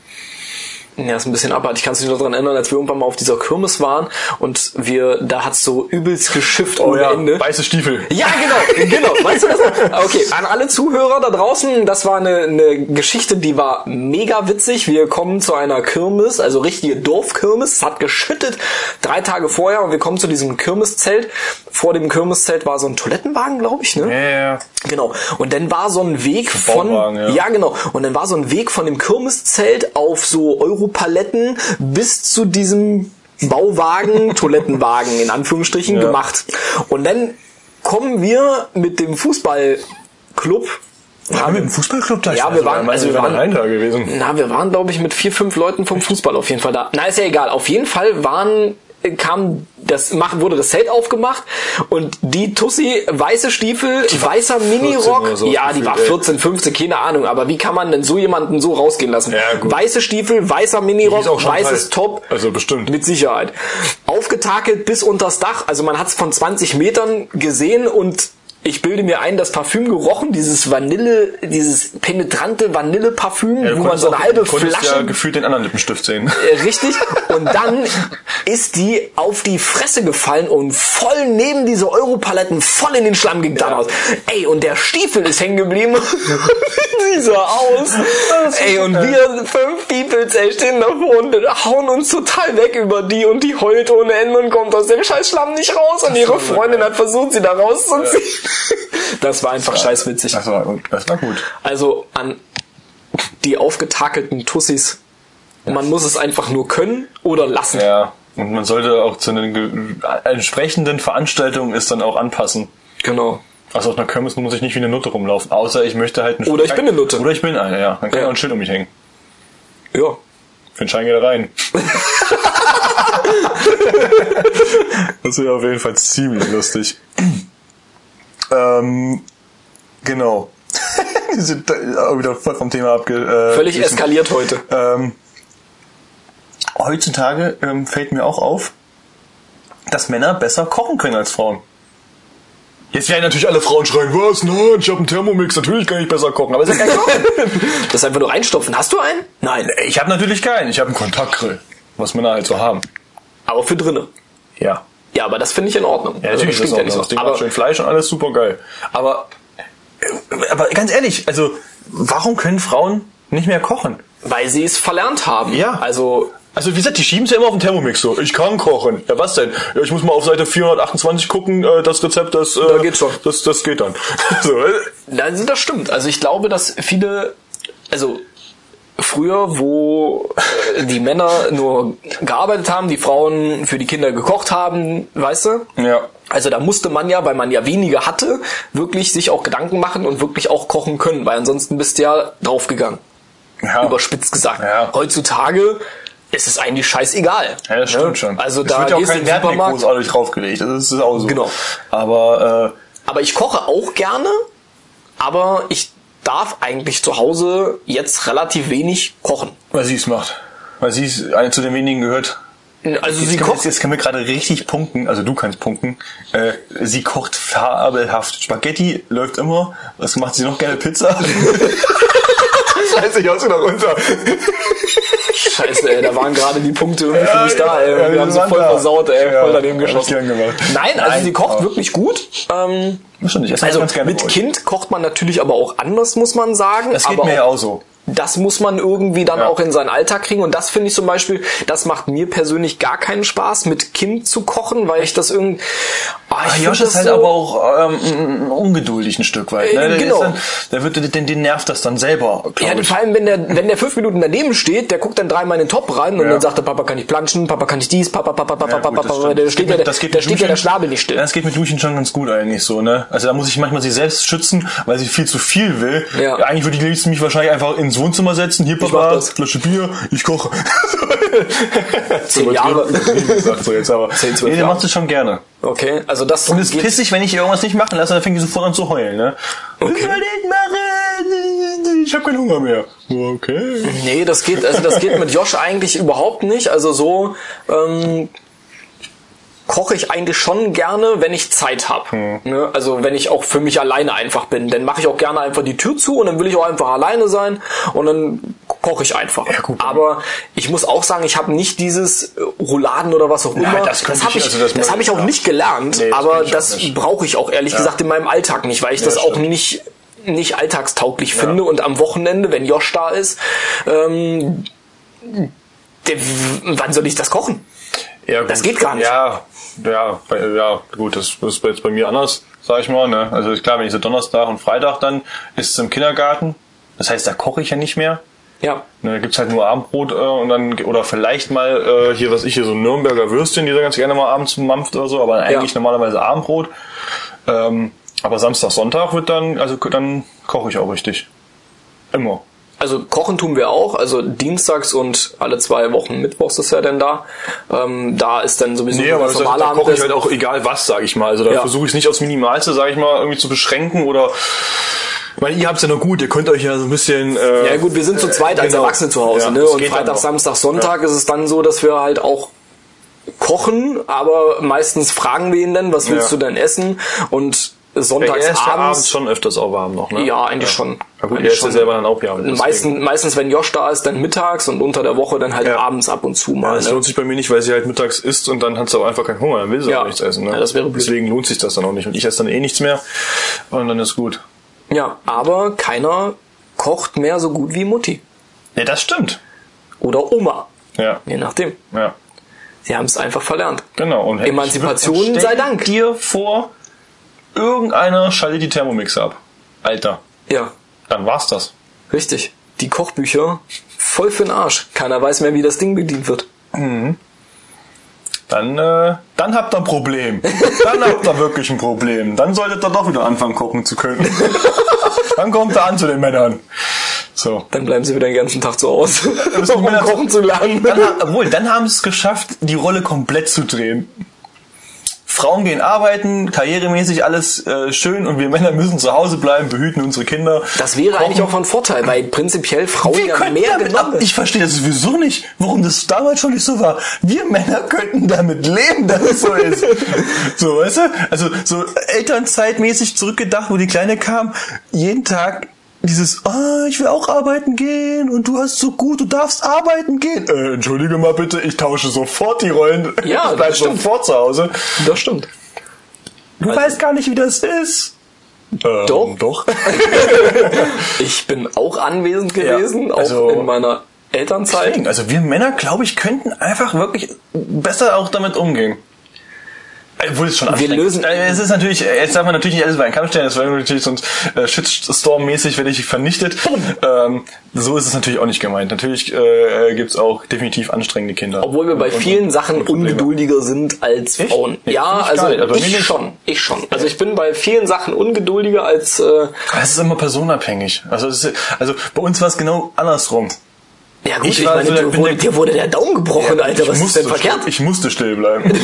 Ja, ist ein bisschen abartig. Kannst du dich noch daran erinnern, als wir irgendwann mal auf dieser Kirmes waren und wir, da hat's so übelst geschifft ohne Ende. weiße Stiefel. Ja, genau, genau. Weißt du das? noch? Okay, an alle Zuhörer da draußen, das war eine, eine Geschichte, die war mega witzig. Wir kommen zu einer Kirmes, also richtige Dorfkirmes. Es hat geschüttet drei Tage vorher und wir kommen zu diesem Kirmeszelt. Vor dem Kirmeszelt war so ein Toilettenwagen, glaube ich, ne? Ja, ja. Genau. Und dann war so ein Weg von, ja. ja genau. Und dann war so ein Weg von dem Kirmeszelt auf so Europaletten bis zu diesem Bauwagen, Toilettenwagen in Anführungsstrichen Ja. gemacht. Und dann kommen wir mit dem Fußballclub. Waren wir im Fußballclub da? Ja, wir weiß, waren- also wir waren waren- allein da gewesen. Na, wir waren, glaube ich, mit vier, fünf Leuten vom Fußball auf jeden Fall da. Na, ist ja egal. Auf jeden Fall waren, kam das, mach- wurde das Zelt aufgemacht und die Tussi, weiße Stiefel, weißer 14 Minirock. so ja, die war ey. 14, 15, keine Ahnung. Aber wie kann man denn so jemanden so rausgehen lassen? Ja. Weiße Stiefel, weißer Die Minirock, weißes. Top. Also bestimmt. Mit Sicherheit. Aufgetakelt bis unters Dach. Also man hat es von 20 Metern gesehen und ich bilde mir ein, das Parfüm gerochen, dieses Vanille, dieses penetrante Vanilleparfüm, Ja, wo man so eine auch- halbe du Flasche ja gefühlt den anderen Lippenstift sehen. äh, Richtig. Und dann ist die auf die Fresse gefallen und voll neben diese Europaletten voll in den Schlamm gedaddert. Ey, und der Stiefel ist hängen geblieben. Sieht so aus. Ey, und wir fünf People ey, stehen davor und hauen uns total weg über die und die heult ohne Ende und kommt aus dem scheiß Schlamm nicht raus. Und ihre Freundin hat versucht, sie da rauszuziehen. Das war einfach scheiß witzig. Das war gut. Das war gut. Also an die aufgetakelten Tussis. Man muss es einfach nur können oder lassen. Ja. Und man sollte auch zu einer ge- entsprechenden Veranstaltung es dann auch anpassen. Genau. Also auf einer Kirmes muss ich nicht wie eine Nutte rumlaufen, außer ich möchte halt ein Oder ich bin eine Nutte. Oder ich bin eine, ja. Dann kann Ja. ich auch ein Schild um mich hängen. Ja. Für den Schein geht er rein. das wäre auf jeden Fall ziemlich lustig. Ähm, genau. Wir sind auch wieder voll vom Thema abge... Äh, Völlig wissen. eskaliert heute. Ähm, heutzutage ähm, fällt mir auch auf, dass Männer besser kochen können als Frauen. Jetzt werden natürlich alle Frauen schreien, was? Nein, ich habe einen Thermomix, natürlich kann ich besser kochen. Aber ist ja kein Kochen. Das einfach nur reinstopfen. Hast du einen? Nein. ich habe natürlich keinen. Ich habe einen Kontaktgrill. Was Männer halt so haben. Aber für drinnen. Ja. Ja, aber das finde ich in Ordnung. Ja, natürlich also, das das auch ja das nicht macht so. schön Fleisch und alles super geil. Aber, äh, aber ganz ehrlich, also, warum können Frauen nicht mehr kochen? Aber weil sie es verlernt haben. Ja. Also Also wie gesagt, die schieben es ja immer auf den Thermomix so. Ich kann kochen. Ja, was denn? Ja, ich muss mal auf Seite 428 gucken, äh, das Rezept, das, äh, Da geht's schon. Das, das geht dann. so, äh, Also das stimmt. Also ich glaube, dass viele, also früher, wo äh, die Männer nur gearbeitet haben, die Frauen für die Kinder gekocht haben, weißt du? ja. Also da musste man ja, weil man ja weniger hatte, wirklich sich auch Gedanken machen und wirklich auch kochen können, weil ansonsten bist du ja draufgegangen. ja. Überspitzt gesagt. Ja. Heutzutage ist es eigentlich scheißegal. Ja, das stimmt Ne? schon. Also es da wird ja auch gehst kein Wert mehr großartig draufgelegt. Das ist auch so. Genau. Aber, Aber ich koche auch gerne, aber ich darf eigentlich zu Hause jetzt relativ wenig kochen. weil sie es macht. Weil sie es eine zu den wenigen gehört. Also Jetzt sie kocht. jetzt können wir gerade richtig punkten, also du kannst punkten. Äh, sie kocht fabelhaft. Spaghetti läuft immer. Was macht sie noch gerne? Pizza? Scheiße, ich hau's wieder runter. Scheiße, ey, da waren gerade die Punkte irgendwie für mich da, ey. Wir haben sie voll da. versaut, ey. Voll daneben geschossen. Nein, also Nein, sie kocht wirklich gut. Ähm, esse also mit. Kind kocht man natürlich aber auch anders, muss man sagen. Das geht aber mir ja auch so. das muss man irgendwie dann Ja. auch in seinen Alltag kriegen. Und das finde ich zum Beispiel, das macht mir persönlich gar keinen Spaß, mit Kind zu kochen, weil ich das irgendwie. Ah, Josh ist halt so, aber auch ähm, ungeduldig ein Stück weit. Ne? Äh, Der, genau. dann, der wird, den, den nervt das dann selber. Ja, ich. vor allem, wenn der, wenn der fünf Minuten daneben steht, der guckt dann dreimal in den Top rein und Ja. dann sagt er, Papa kann ich planschen, Papa kann ich dies, Papa, Papa, Papa, Ja, Papa, gut, Papa, da steht ja, mit- der, das geht da steht ja der Schnabel nicht still. Ja, Das geht mit Duschen schon ganz gut eigentlich so, ne? Also da muss ich manchmal sie selbst schützen, weil sie viel zu viel will. Ja. Eigentlich würde ich liebsten mich wahrscheinlich einfach ins Wohnzimmer setzen. Hier, Papa. Flasche Bier, ich koche. Zehn Jahre. Sagt so jetzt aber. Zehn, zwölf nee, der macht es schon gerne. Okay, also das Und es ist geht- pissig, wenn ich irgendwas nicht machen lasse, dann fängt sie sofort an zu heulen, ne? Okay. Ich will nicht machen, ich habe keinen Hunger mehr. Okay. Nee, das geht, also das geht mit Josh eigentlich überhaupt nicht. Also so ähm, koche ich eigentlich schon gerne, wenn ich Zeit habe. Hm. Ne? Also wenn ich auch für mich alleine einfach bin, dann mache ich auch gerne einfach die Tür zu und dann will ich auch einfach alleine sein und dann koche ich einfach. Ja, gut. Aber ich muss auch sagen, ich habe nicht dieses äh, Rouladen oder was auch immer. das könnte habe ich- also das das habe ich auch ja. nicht gelernt, Nee, das aber das brauche ich auch ehrlich gesagt in meinem Alltag nicht, weil ich das das auch stimmt. nicht nicht alltagstauglich finde und am Wochenende, wenn Josh da ist, ähm, der, wann soll ich das kochen? Ja, Das gut. geht gar nicht. Ja, ja, ja, gut, das ist jetzt bei mir anders, sag ich mal. Ne? Also ist klar, wenn ich so Donnerstag und Freitag dann ist es im Kindergarten. Das heißt, da koche ich ja nicht mehr. Ja. Ne, da gibt's halt nur Abendbrot äh, und dann oder vielleicht mal äh, hier, was ich hier so Nürnberger Würstchen, die da ganz gerne mal abends mampft oder so, aber eigentlich Ja. normalerweise Abendbrot. Ähm, aber Samstag, Sonntag wird dann, also dann koche ich auch richtig. Immer. Also kochen tun wir auch, also dienstags und alle zwei Wochen mittwochs ist er denn da. Ähm, da ist dann sowieso Nee, aber das das, da normale koche ich halt auch egal was, sag ich mal. Also da Ja. versuche ich es nicht aufs Minimalste, sag ich mal, irgendwie zu beschränken oder ich meine, ihr habt's ja noch gut, ihr könnt euch ja so ein bisschen äh, Ja gut, wir sind zu zweit als genau. Erwachsene zu Hause. Ja, ne? Und Freitag. Samstag, Sonntag ist es dann so, dass wir halt auch kochen, aber meistens fragen wir ihn dann, was willst Ja. du denn essen? Und Ja, sonntags ist ja abends schon öfters auch warm noch, ne? Ja, eigentlich schon. Ja, gut, Eigentlich er ist ja schon. selber dann auch ja. deswegen. Meistens, meistens, wenn Josh da ist, dann mittags und unter der Woche dann halt Ja. abends ab und zu Ja, mal. das ne? lohnt sich bei mir nicht, weil sie halt mittags isst und dann hat sie aber einfach keinen Hunger, dann will sie Ja. auch nichts essen. Ne? Ja, das wäre blöd. Deswegen lohnt sich das dann auch nicht. Und ich esse dann eh nichts mehr und dann ist gut. Ja, aber keiner kocht mehr so gut wie Mutti. Ja, das stimmt. Oder Oma. Ja, Je nachdem. ja. Sie haben es einfach verlernt. Genau. Und Emanzipation und sei Dank. dir vor, irgendeiner schaltet die Thermomix ab. Alter, Ja, dann war's das. richtig. Die Kochbücher voll für den Arsch. Keiner weiß mehr, wie das Ding bedient wird. Dann, äh, dann habt ihr ein Problem. Dann habt ihr wirklich ein Problem. Dann solltet ihr doch wieder anfangen, kochen zu können. dann kommt er an zu den Männern. So. Dann bleiben sie wieder den ganzen Tag zu Hause, um kochen zu lernen. Dann, obwohl, dann haben sie es geschafft, die Rolle komplett zu drehen. Frauen gehen arbeiten, karrieremäßig alles äh, schön und wir Männer müssen zu Hause bleiben, behüten unsere Kinder. Das wäre kochen. eigentlich auch von Vorteil, weil prinzipiell Frauen Wir ja könnten mehr damit ab, genommen ich verstehe das sowieso nicht, warum das damals schon nicht so war. Wir Männer könnten damit leben, dass es so ist. so, weißt du? Also so elternzeitmäßig zurückgedacht, wo die Kleine kam, jeden Tag dieses, ah, ich will auch arbeiten gehen und du hast so gut, du darfst arbeiten gehen. Äh, entschuldige mal bitte, ich tausche sofort die Rollen. Ja, ich bleib das stimmt. sofort zu Hause. Das stimmt. Du weißt gar nicht, wie das ist. Ähm, Doch. Doch. Ich bin auch anwesend Ja, gewesen, auch also- in meiner Elternzeit. Deswegen, Also wir Männer, glaube ich, könnten einfach wirklich besser auch damit umgehen. Obwohl es schon anstrengend lösen-. Äh, Es ist natürlich, jetzt darf man natürlich nicht alles bei einen Kamm stellen, das wäre natürlich sonst äh, Shitstorm-mäßig werde ich vernichtet. Ähm, so ist es natürlich auch nicht gemeint. Natürlich äh, gibt es auch definitiv anstrengende Kinder. Obwohl wir bei Und- vielen und- Sachen und ungeduldiger sind als Ich? Frauen. Nee, ja, ich also. Also bei mir ich nicht. schon. Ich schon. Also ich bin bei vielen Sachen ungeduldiger als äh, Es ist immer personabhängig. Also, ist, also bei uns war es genau andersrum. Ja gut, Ich ich, meine, so der- dir wurde, der- dir wurde der Daumen gebrochen, Alter. ich Was ist musste denn verkehrt? Still, ich musste still bleiben.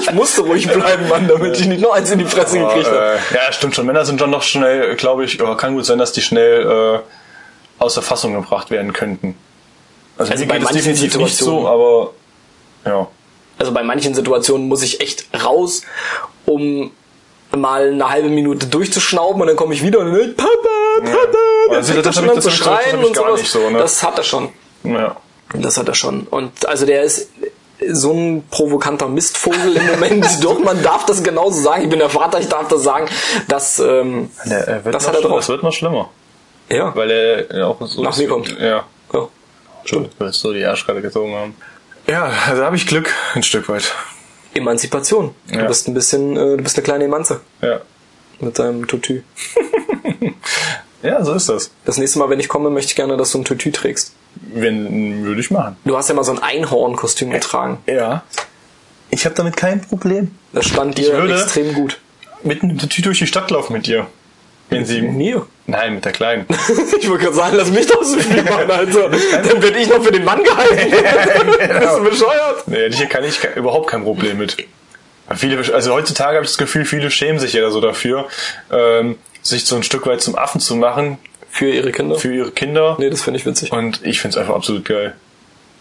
Ich musste ruhig bleiben, Mann, damit ich nicht noch eins in die Fresse gekriegt habe. äh, ja, stimmt schon. Männer sind schon noch schnell, glaube ich, aber kann gut sein, dass die schnell äh, aus der Fassung gebracht werden könnten. Also, Also bei manchen definitiv nicht so, Situationen. aber ja. Also bei manchen Situationen muss ich echt raus, um mal eine halbe Minute durchzuschnauben und dann komme ich wieder und dann, Papa, Papa, dann Also das hab schon ich- zu das das schreien und sowas. so, ne? Das hat er schon. ja. Das hat er schon. Und also der ist so ein provokanter Mistvogel im Moment. Doch, man darf das genauso sagen. Ich bin der Vater, ich darf das sagen. Das, ähm, Der, wird das noch hat er schlimmer. drauf. Das wird noch schlimmer. Ja. Weil er ja auch so Nach mir kommt. Ja. ja. Stimmt. Weil so die Arschkarte gezogen haben. Ja, also habe ich Glück, ein Stück weit. Emanzipation. Du Ja. bist ein bisschen, äh, du bist eine kleine Emanze Ja. mit deinem Tutu. Ja, so ist das. Das nächste Mal, wenn ich komme, möchte ich gerne, dass du ein Tutu trägst. Wenn, würde ich machen. Du hast ja mal so ein Einhorn-Kostüm getragen. Ja. Ich habe damit kein Problem. Das stand Ich dir würde- extrem gut. Mit einem Tattoo durch die Stadt laufen mit dir. Wenn sie. Mir? Nein, mit der Kleinen. Ich wollte gerade sagen, lass mich doch so viel machen, Alter. Dann werde ich noch für den Mann gehalten. Bist du bescheuert? nee, ich, kann ich überhaupt kein Problem mit. Viele, also heutzutage habe ich das Gefühl, viele schämen sich ja so dafür, ähm, sich so ein Stück weit zum Affen zu machen Für ihre Kinder? für ihre Kinder. nee, das finde ich witzig. Und ich finde es einfach absolut geil.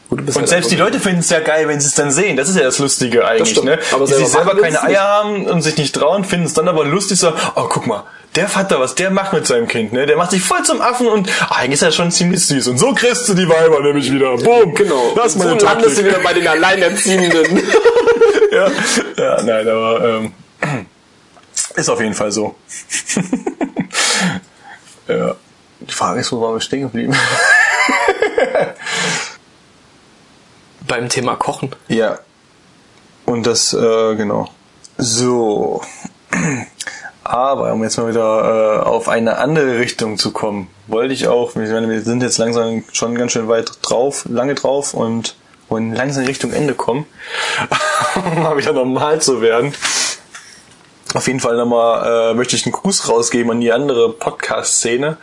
Gut, Und halt selbst die Leute finden es ja geil, wenn sie es dann sehen. Das ist ja das Lustige eigentlich, stimmt. ne? Aber die sich selber selber machen keine. Eier haben und sich nicht trauen, finden es dann aber lustig so, oh guck mal, der Vater, was der macht mit seinem Kind, ne? Der macht sich voll zum Affen und ah, eigentlich ist er schon ziemlich süß. Und so kriegst du die Weiber nämlich wieder. Boom. Genau. Das ist meine so landest du wieder bei den Alleinerziehenden. ja. ja, nein, aber ähm, ist auf jeden Fall so. ja. Die Frage ist, wo waren wir stehen geblieben? Beim Thema Kochen. Ja. Und das, äh, genau. So. Aber um jetzt mal wieder äh, auf eine andere Richtung zu kommen, wollte ich auch, ich meine, wir sind jetzt langsam schon ganz schön weit drauf, lange drauf und wollen langsam Richtung Ende kommen, um mal wieder normal zu werden. Auf jeden Fall nochmal äh, möchte ich einen Gruß rausgeben an die andere Podcast-Szene.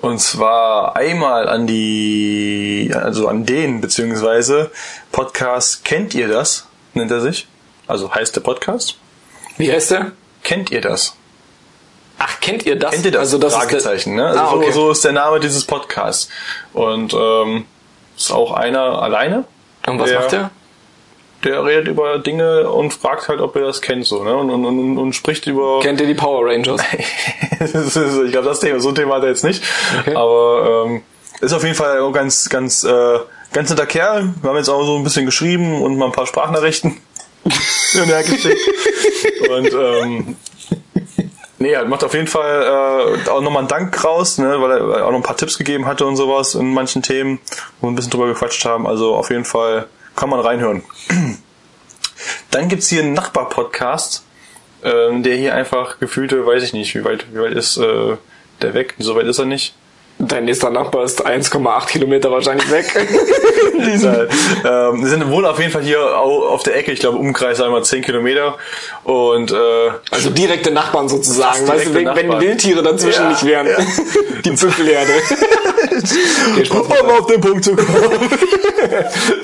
Und zwar einmal an die, also an den, beziehungsweise Podcast Kennt ihr das? Nennt er sich. Also heißt der Podcast. Wie heißt der? Kennt ihr das? Ach, kennt ihr das? Kennt ihr das? Also das Fragezeichen, ist ne? Also ah, okay. so, so ist der Name dieses Podcasts. Und ähm, ist auch einer alleine. Und was der, macht der? Der redet über Dinge und fragt halt, ob ihr das kennt, so, ne? Und, und, und, und spricht über. Kennt ihr die Power Rangers? Ist- ich glaube, das Thema, so ein Thema hat er jetzt nicht. Okay. Aber ähm, ist auf jeden Fall auch ganz, ganz, äh, ganz netter Kerl. Wir haben jetzt auch so ein bisschen geschrieben und mal ein paar Sprachnachrichten und ähm, nee, er macht auf jeden Fall äh, auch nochmal einen Dank raus, ne, weil er auch noch ein paar Tipps gegeben hatte und sowas in manchen Themen, wo wir ein bisschen drüber gequatscht haben. Also auf jeden Fall kann man reinhören. Dann gibt's hier einen Nachbar-Podcast, ähm, der hier einfach gefühlte, weiß ich nicht, wie weit, wie weit ist äh, der weg? So weit ist er nicht. Dein nächster Nachbar ist 1,8 Kilometer wahrscheinlich weg. Dieser, ähm, wir sind wohl auf jeden Fall hier au- auf der Ecke, ich glaube Umkreis einmal 10 Kilometer und äh, Also direkte Nachbarn sozusagen. Weißt du, wenn, wenn Nachbarn. Wildtiere dazwischen Ja, nicht wären. ja. Die Büffelherde. um auf den Punkt zu kommen.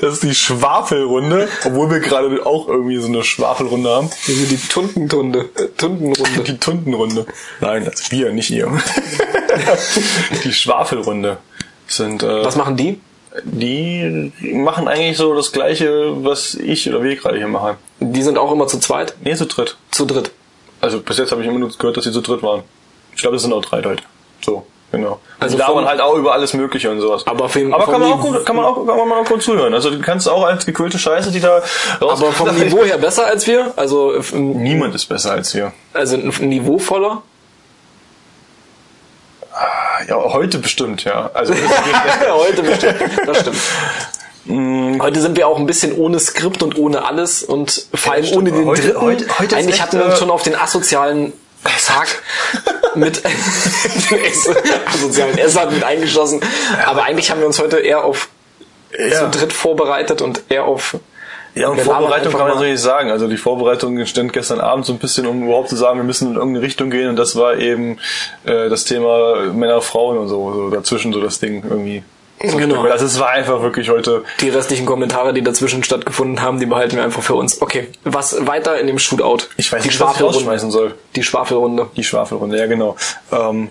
Das ist die Schwafelrunde, obwohl wir gerade auch irgendwie so eine Schwafelrunde haben. Also die Tundentunde. Äh, Tundenrunde. Die Tundenrunde. Nein, das wir, nicht ihr. Die Schwafelrunde sind äh, Was machen die? die machen eigentlich so das gleiche, was ich oder wir gerade hier machen. Die sind auch immer zu zweit? Nee, zu dritt. Zu dritt. Also bis jetzt habe ich immer nur gehört, dass sie zu dritt waren. Ich glaube, es sind auch drei Leute. So, genau. Also da man halt auch über alles Mögliche und sowas. Aber vom- Aber kann man auch gut, kann man auch, kann man auch gut zuhören. Also du kannst auch als gequälte Scheiße, die da raus. Aber vom Niveau her besser als wir? Also, äh, Niemand ist besser als wir. also ein niveauvoller? Ja, heute bestimmt, ja. Also Heute bestimmt. Das stimmt. Heute sind wir auch ein bisschen ohne Skript und ohne alles und vor allem stimmt. ohne den Heute- dritten. heute- heute Eigentlich hatten wir uns äh, schon auf den asozialen Tag mit asozialen Essern mit eingeschlossen. Aber eigentlich haben wir uns heute eher auf Ja. zu dritt vorbereitet und eher auf Ja, und Wir Vorbereitung kann man so nicht sagen. Also die Vorbereitung stand gestern Abend so ein bisschen, um überhaupt zu sagen, wir müssen in irgendeine Richtung gehen und das war eben äh, das Thema Männer, Frauen und so, so dazwischen so das Ding irgendwie. Genau. Also es war einfach wirklich heute. die restlichen Kommentare, die dazwischen stattgefunden haben, die behalten wir einfach für uns. Okay, was weiter in dem Shootout? Ich weiß die nicht, was ich Schwafelrunde. rausschmeißen soll. Die Schwafelrunde. Die Schwafelrunde, ja genau. Ähm,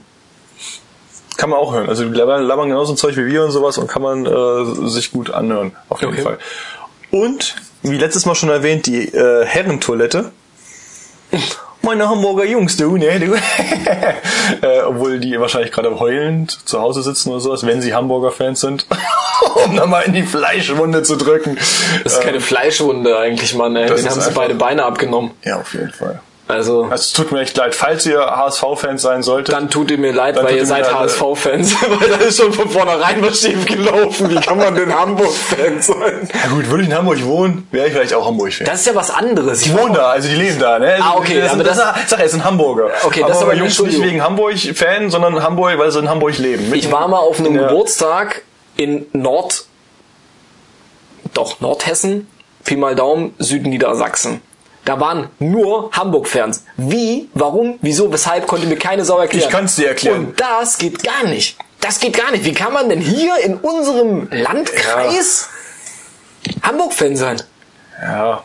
kann man auch hören. Also die labern, labern genauso Zeug wie wir und sowas und kann man äh, sich gut anhören, auf jeden Okay. Fall. Und, wie letztes Mal schon erwähnt, die äh, Herrentoilette. Meine Hamburger Jungs, du, ne, du. äh, obwohl die wahrscheinlich gerade heulend zu Hause sitzen oder sowas, wenn sie Hamburger-Fans sind. um da mal in die Fleischwunde zu drücken. Das ist keine Fleischwunde eigentlich, Mann. Ey. Den haben sie beide Beine abgenommen. Ja, auf jeden Fall. Also, Also es tut mir echt leid, falls ihr HSV-Fans sein solltet. dann tut ihr mir leid, weil ihr seid HSV-Fans. weil da ist schon von vornherein was schief gelaufen. Wie kann man denn Hamburg-Fan sein? Ja gut, würde ich in Hamburg wohnen, wäre ich vielleicht auch Hamburg-Fan. Das ist ja was anderes. Die wohnen da, also die leben da, ne? Ah, okay, das, aber das, das- sag ja, es sind Hamburger. Okay, das ist aber Jungs nicht wegen Hamburg-Fan, sondern Hamburg, weil sie in Hamburg leben. Mitten Ich war mal auf einem Geburtstag in Nord, doch Nordhessen, Pi mal Daumen, Südniedersachsen. Da waren nur Hamburg-Fans. Wie, warum, wieso, weshalb, konnte mir keine Sau erklären. Ich kann's dir erklären. Und das geht gar nicht. Das geht gar nicht. Wie kann man denn hier in unserem Landkreis Hamburg-Fan sein? Ja,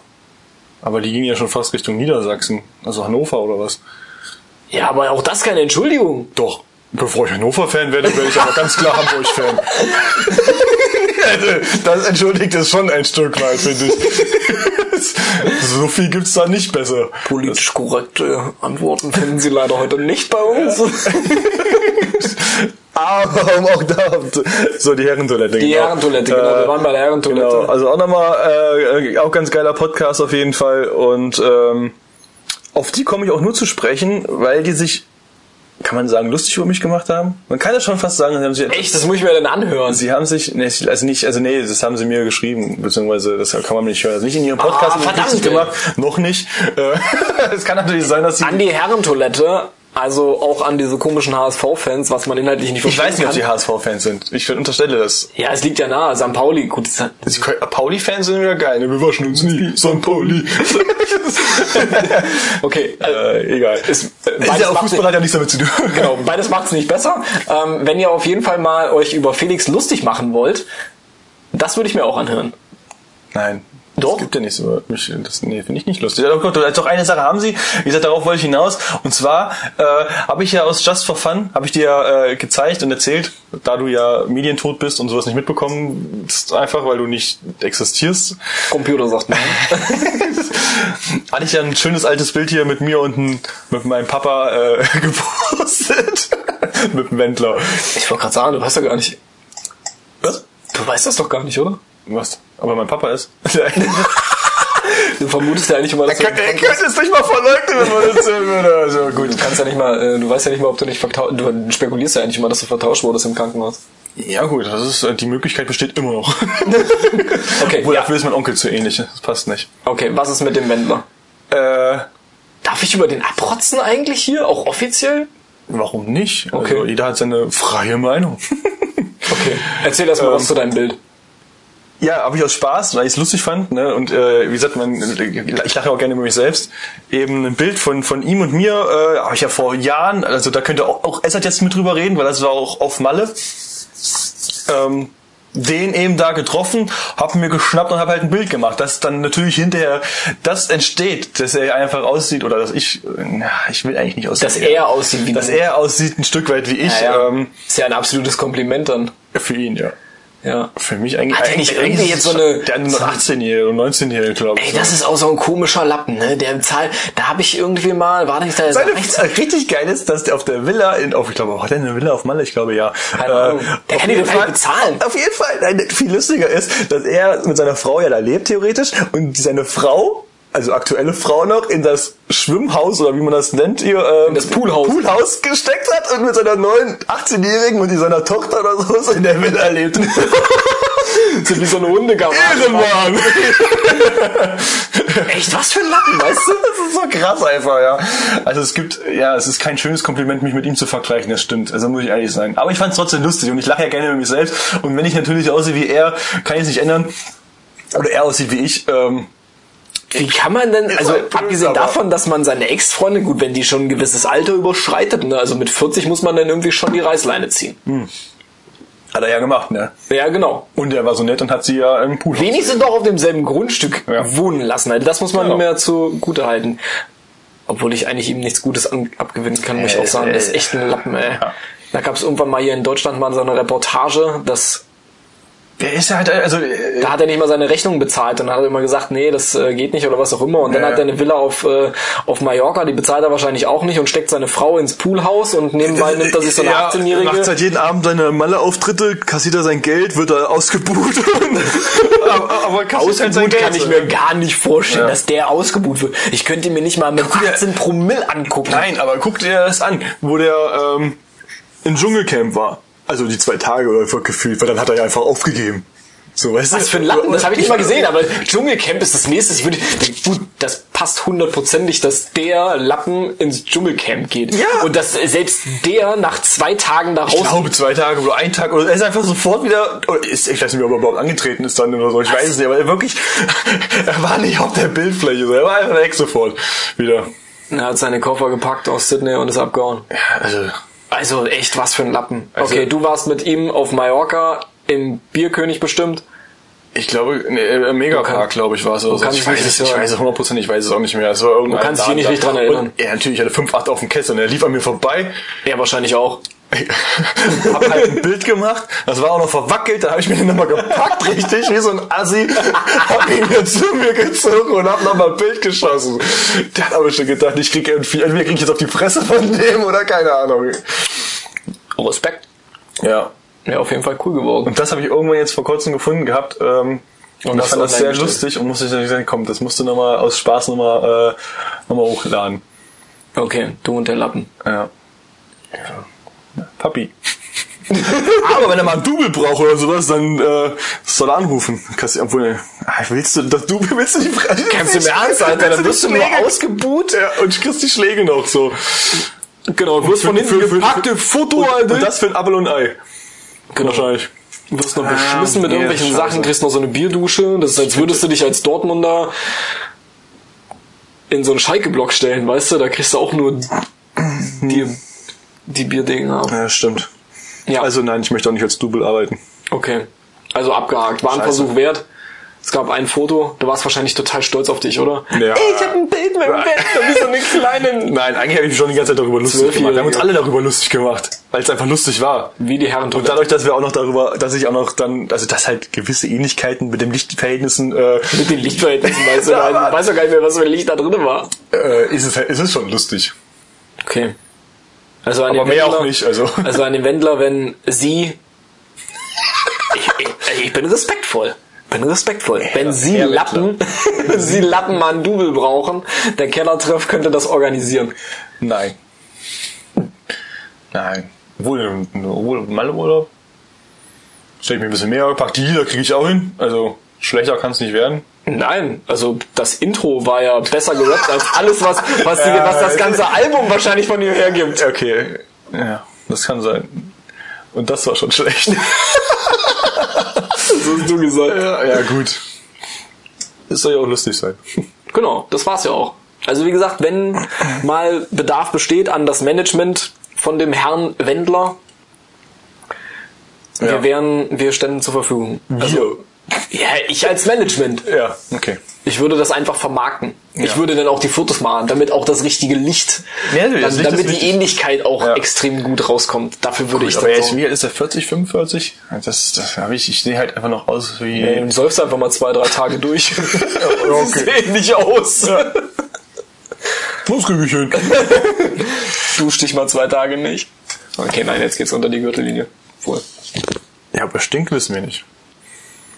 aber die gingen ja schon fast Richtung Niedersachsen, also Hannover oder was. Ja, aber auch das keine Entschuldigung. Doch. Bevor ich Hannover-Fan werde, werde ich aber ganz klar Hamburg-Fan. das entschuldigt es schon ein Stück weit, finde ich. so viel gibt's da nicht besser. Politisch korrekte Antworten finden Sie leider heute nicht bei uns. Aber um auch da, so die Herrentoilette. Die Herrentoilette, genau. Wir waren bei der Herrentoilette. Genau, also auch nochmal, äh, auch ganz geiler Podcast auf jeden Fall und ähm, auf die komme ich auch nur zu sprechen, weil die sich, kann man sagen, lustig über mich gemacht haben. Man kann ja schon fast sagen, sie haben sich, Echt, das muss ich mir dann anhören. sie haben sich, nee, also nicht, also nee, das haben sie mir geschrieben, beziehungsweise das kann man nicht hören. Also nicht in ihrem Podcast Ah, verdammt, gemacht, noch nicht. Äh, Es kann natürlich sein, dass sie An die Herrentoilette, also auch an diese komischen HSV-Fans, was man inhaltlich nicht ich verstehen weiß nicht, ob sie kann. HSV-Fans sind. Ich unterstelle das. Ja, es liegt ja nahe. St. Pauli, gut, Pauli-Fans sind wieder geil. ne? Wir waschen uns nie. St. Pauli. okay. Äh, äh, egal. ist, Ist beides ja auch macht's Fußball hat ja nichts damit zu tun. Genau, beides macht es nicht besser. Ähm, wenn ihr auf jeden Fall mal euch über Felix lustig machen wollt, das würde ich mir auch anhören. Nein. Doch. Das gibt ja nicht so. Mich, das, nee, finde ich nicht lustig. Ja, Doch, doch, eine Sache haben sie. Wie gesagt, darauf wollte ich hinaus. Und zwar äh, habe ich ja aus Just for Fun, habe ich dir ja äh, gezeigt und erzählt, da du ja medientot bist und sowas nicht mitbekommen, einfach, weil du nicht existierst, Computer sagt man. hatte ich ja ein schönes altes Bild hier mit mir und ein, mit meinem Papa äh, gepostet. mit dem Wendler. Ich wollte gerade sagen, du weißt ja gar nicht. Was? Du weißt das doch gar nicht, oder? Was? Aber mein Papa ist. Du vermutest ja eigentlich immer, dass Er du, könnte, er könnte es nicht mal verleugnen, wenn man das würde. Also gut. du kannst ja nicht mal, äh, du weißt ja nicht mal, ob du nicht vertauscht, du spekulierst ja eigentlich immer, dass du vertauscht wurdest im Krankenhaus. Ja gut, das ist, äh, die Möglichkeit besteht immer noch. Okay, Obwohl, ja. dafür ist mein Onkel zu ähnlich. Das passt nicht. Okay, was ist mit dem Wendler? Äh, Darf ich über den abrotzen eigentlich hier, auch offiziell? warum nicht? Also Okay. jeder hat seine freie Meinung. Okay. Erzähl erst mal was Ähm, zu deinem Bild. Ja, habe ich aus Spaß, weil ich es lustig fand. Ne? Und äh, wie gesagt, man, ich lache auch gerne über mich selbst. Eben ein Bild von von ihm und mir äh, habe ich ja vor Jahren, also da könnte auch, auch Essert jetzt mit drüber reden, weil das war auch auf Malle. Ähm, den eben da getroffen, habe mir geschnappt und habe halt ein Bild gemacht, dass dann natürlich hinterher das entsteht, dass er einfach aussieht oder dass ich, na, ich will eigentlich nicht aussehen. Dass er. aussieht wie dass er aussieht ein Stück weit wie ich. Ja, ja. Ähm, ist ja ein absolutes Kompliment dann. für ihn, ja. Ja. Für mich eigentlich. Hat er nicht eigentlich- irgendwie jetzt so eine- Der hat nur 18-Jährige oder 19-Jährige, glaube ich. Ey, das ist auch so ein komischer Lappen, ne? Der Zahl, da habe ich irgendwie mal, war nicht da Seine, äh, richtig geil ist, dass der auf der Villa, in, auf, ich glaube, hat er eine Villa auf Malle? Ich glaube, ja. Keine Ahnung. Der kann die Fall- nicht bezahlen. Auf jeden Fall, nein, viel lustiger ist, dass er mit seiner Frau ja da lebt, theoretisch, und seine Frau, also aktuelle Frau noch, in das Schwimmhaus, oder wie man das nennt, hier, ähm, In das Poolhaus. Poolhaus gesteckt hat und mit seiner neuen 18-Jährigen und die seiner Tochter oder so in der Villa lebt. So wie so eine Hundegarage. Ehrenmann! Echt, was für ein Lappen, weißt du? Das ist so krass einfach, ja. Also es gibt, ja, es ist kein schönes Kompliment, mich mit ihm zu vergleichen, das stimmt. Also muss ich ehrlich sagen. Aber ich fand es trotzdem lustig und ich lache ja gerne über mich selbst. Und wenn ich natürlich aussehe wie er, kann ich es nicht ändern. Oder er aussieht wie ich. Ähm, Wie kann man denn, also abgesehen davon, dass man seine Ex-Freundin, gut, wenn die schon ein gewisses Alter überschreitet, ne, also mit 40 muss man dann irgendwie schon die Reißleine ziehen. hat er ja gemacht, ne? Ja, genau. Und er war so nett und hat sie ja im Pool. Wenigstens doch auf demselben Grundstück Ja. wohnen lassen. Also das muss man ihm ja zugute halten. Obwohl ich eigentlich ihm nichts Gutes abgewinnen kann, muss ich Äh, auch sagen. Der ist äh, echt ein Lappen, ey. ja. Da gab es irgendwann mal hier in Deutschland mal so eine Reportage, dass Der ist ja halt, also, äh, da hat er nicht mal seine Rechnung bezahlt und hat immer gesagt, nee, das äh, geht nicht oder was auch immer. Und dann Ja, hat er eine Villa auf, äh, auf Mallorca, die bezahlt er wahrscheinlich auch nicht und steckt seine Frau ins Poolhaus und nebenbei nimmt er sich so eine ja, 18-Jährige. macht seit jeden Abend seine Malle-Auftritte, kassiert er sein Geld, wird er ausgebucht. aber, aber kassiert halt sein Ausgebucht Geld. kann ich mir gar nicht vorstellen, Ja. dass der ausgebucht wird. Ich könnte ihn mir nicht mal mit 18 Promille angucken. Nein, aber guck dir das an, wo der ähm, im Dschungelcamp war. Also die zwei Tage oder einfach gefühlt, weil dann hat er ja einfach aufgegeben. So, weißt Was für ein Lappen, das habe ich nicht mal gesehen, aber Dschungelcamp ist das nächste. Ich würde, gut, das passt hundertprozentig, dass der Lappen ins Dschungelcamp geht. Ja. Und dass selbst der nach zwei Tagen da Ich raus. glaube zwei Tage oder ein Tag oder er ist einfach sofort wieder, ist, ich weiß nicht, ob er überhaupt angetreten ist dann oder so, ich weiß es nicht, aber er wirklich, er war nicht auf der Bildfläche, so, er war einfach weg sofort wieder. Er hat seine Koffer gepackt aus Sydney und ist abgehauen. Also, Also echt, was für ein Lappen. Also- okay, du warst mit ihm auf Mallorca im Bierkönig bestimmt. ich glaube, nee, äh, Megapark, glaube ich, war es oder so. kann Ich weiß nicht es, ich weiß es hundertprozentig, ich weiß es auch nicht mehr. Es war irgendein Du kannst dich nicht dran erinnern. Und, ja, natürlich, ich hatte 5,8 auf dem Kessel und er lief an mir vorbei. Er wahrscheinlich auch. Hab halt ein Bild gemacht, das war auch noch verwackelt, da habe ich mir den nochmal gepackt, richtig, wie so ein Assi, hab ihn wieder zu mir gezogen und hab nochmal ein Bild geschossen. Der hat aber schon gedacht, ich krieg irgendwie, entweder krieg ich jetzt auf die Fresse von dem oder keine Ahnung. Respekt. Ja. Ja, auf jeden Fall cool geworden. Und das habe ich irgendwann jetzt vor kurzem gefunden gehabt, ähm, und ich hast fand das sehr gestellt? lustig und musste ich dann gesagt, komm, das musst du nochmal aus Spaß nochmal, äh, nochmal hochladen. Okay, du und der Lappen. Ja. ja. Papi. Aber wenn er mal ein Double braucht oder sowas, dann äh, soll er anrufen. Kannst du, obwohl, ah, willst du das Double, willst du die Frage? Ganz im Ernst, Alter, dann wirst du nur ausgebuht. Ja, und kriegst die Schläge noch so. Genau, du wirst von hinten gepackte Foto, und, Alter. und das für ein Apfel und Ei. Genau. Wahrscheinlich. Du wirst noch beschmissen mit nee, irgendwelchen. Sachen, kriegst noch so eine Bierdusche. Das ist, als würdest du dich als Dortmunder in so einen Schalke-Block stellen, weißt du? Da kriegst du auch nur die, die Bierdinger. Ja, stimmt. Ja, also, nein, ich möchte auch nicht als Double arbeiten. okay. Also abgehakt. War ein Scheiße. Versuch wert. Es gab ein Foto. Du warst wahrscheinlich total stolz auf dich, oder? Ja. Ey, ich hab ein Bild mit dem Bett, wie so eine kleine... Nein, eigentlich habe ich mich schon die ganze Zeit darüber lustig gemacht. Wir haben uns alle darüber lustig gemacht, weil es einfach lustig war. Wie die Herren Und dadurch, dass wir auch noch darüber, dass ich auch noch dann, also dass halt gewisse Ähnlichkeiten mit den Lichtverhältnissen, äh, Mit den Lichtverhältnissen, weißt du? Ja, Ich aber- weiß doch gar nicht mehr, was für ein Licht da drin war. äh, ist es, ist es schon lustig. Okay. Also an Aber den mehr Wendler, auch nicht, also. Also an den Wendler, wenn sie. Ich, ich, ich bin respektvoll. Bin respektvoll. wenn sie Lappen, sie Lappen mal ein Double brauchen, der Kellertreff könnte das organisieren. Nein. Nein. Wohl, wohl Malleurlaub. Stell ich mir ein bisschen mehr, pack die, da kriege ich auch hin. Also schlechter kann es nicht werden. Nein, also das Intro war ja besser gerappt als alles, was, was, die, was das ganze Album wahrscheinlich von ihr hergibt. Okay. Ja, das kann sein. Und das war schon schlecht. So hast du gesagt. ja, ja, gut. Es soll ja auch lustig sein. Genau, das war's ja auch. Also wie gesagt, wenn mal Bedarf besteht an das Management von dem Herrn Wendler, Ja. wir wären, wir ständen zur Verfügung. Also, ja, ich als Management. Ja, okay. Ich würde das einfach vermarkten. Ich Ja. würde dann auch die Fotos machen, damit auch das richtige Licht, Ja, das dann, Licht damit die wichtig. Ähnlichkeit auch Ja. extrem gut rauskommt. Dafür würde ich aber dann jetzt, so. wie alt ist er? 40, 45? Das, das habe ich, ich sehe halt einfach noch aus wie... Ey, du säufst einfach mal zwei, drei Tage durch. okay. Sieht nicht aus. Muskelgehirn. Dusch dich mal zwei Tage nicht. Okay, nein, jetzt geht's unter die Gürtellinie. Wohl. Ja, aber stinken wissen wir nicht.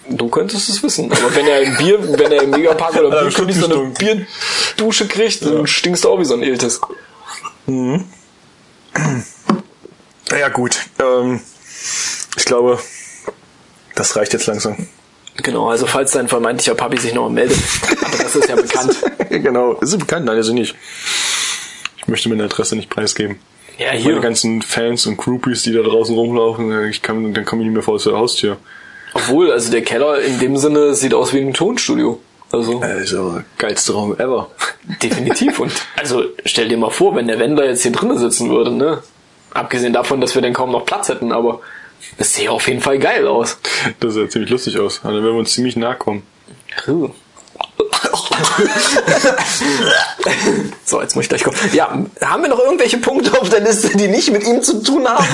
Du könntest es wissen, aber wenn er im Bier, wenn er im Megapark oder Ja, Bierkönig so eine. Bierdusche kriegt, dann stinkst du auch wie so ein Iltis. Ja, gut. Ähm, ich glaube, das reicht jetzt langsam. Genau, also falls dein vermeintlicher Papi sich noch meldet, aber das ist ja bekannt. genau. Ist sie bekannt? Nein, also nicht. Ich möchte meine Adresse nicht preisgeben. Ja, Meine hier. ganzen Fans und Groupies, die da draußen rumlaufen, ich kann, dann komme ich nicht mehr vor zur Haustür. Obwohl, also der Keller in dem Sinne sieht aus wie ein Tonstudio. Also Also, geilste Raum ever. definitiv. Und also stell dir mal vor, wenn der Wendler jetzt hier drinnen sitzen würde, ne? Abgesehen davon, dass wir dann kaum noch Platz hätten, aber es sähe auf jeden Fall geil aus. Das sah ziemlich lustig aus. Also, wenn wir uns ziemlich nahe kommen. Puh. So, jetzt muss ich gleich kommen. Ja, haben wir noch irgendwelche Punkte auf der Liste, die nicht mit ihm zu tun haben?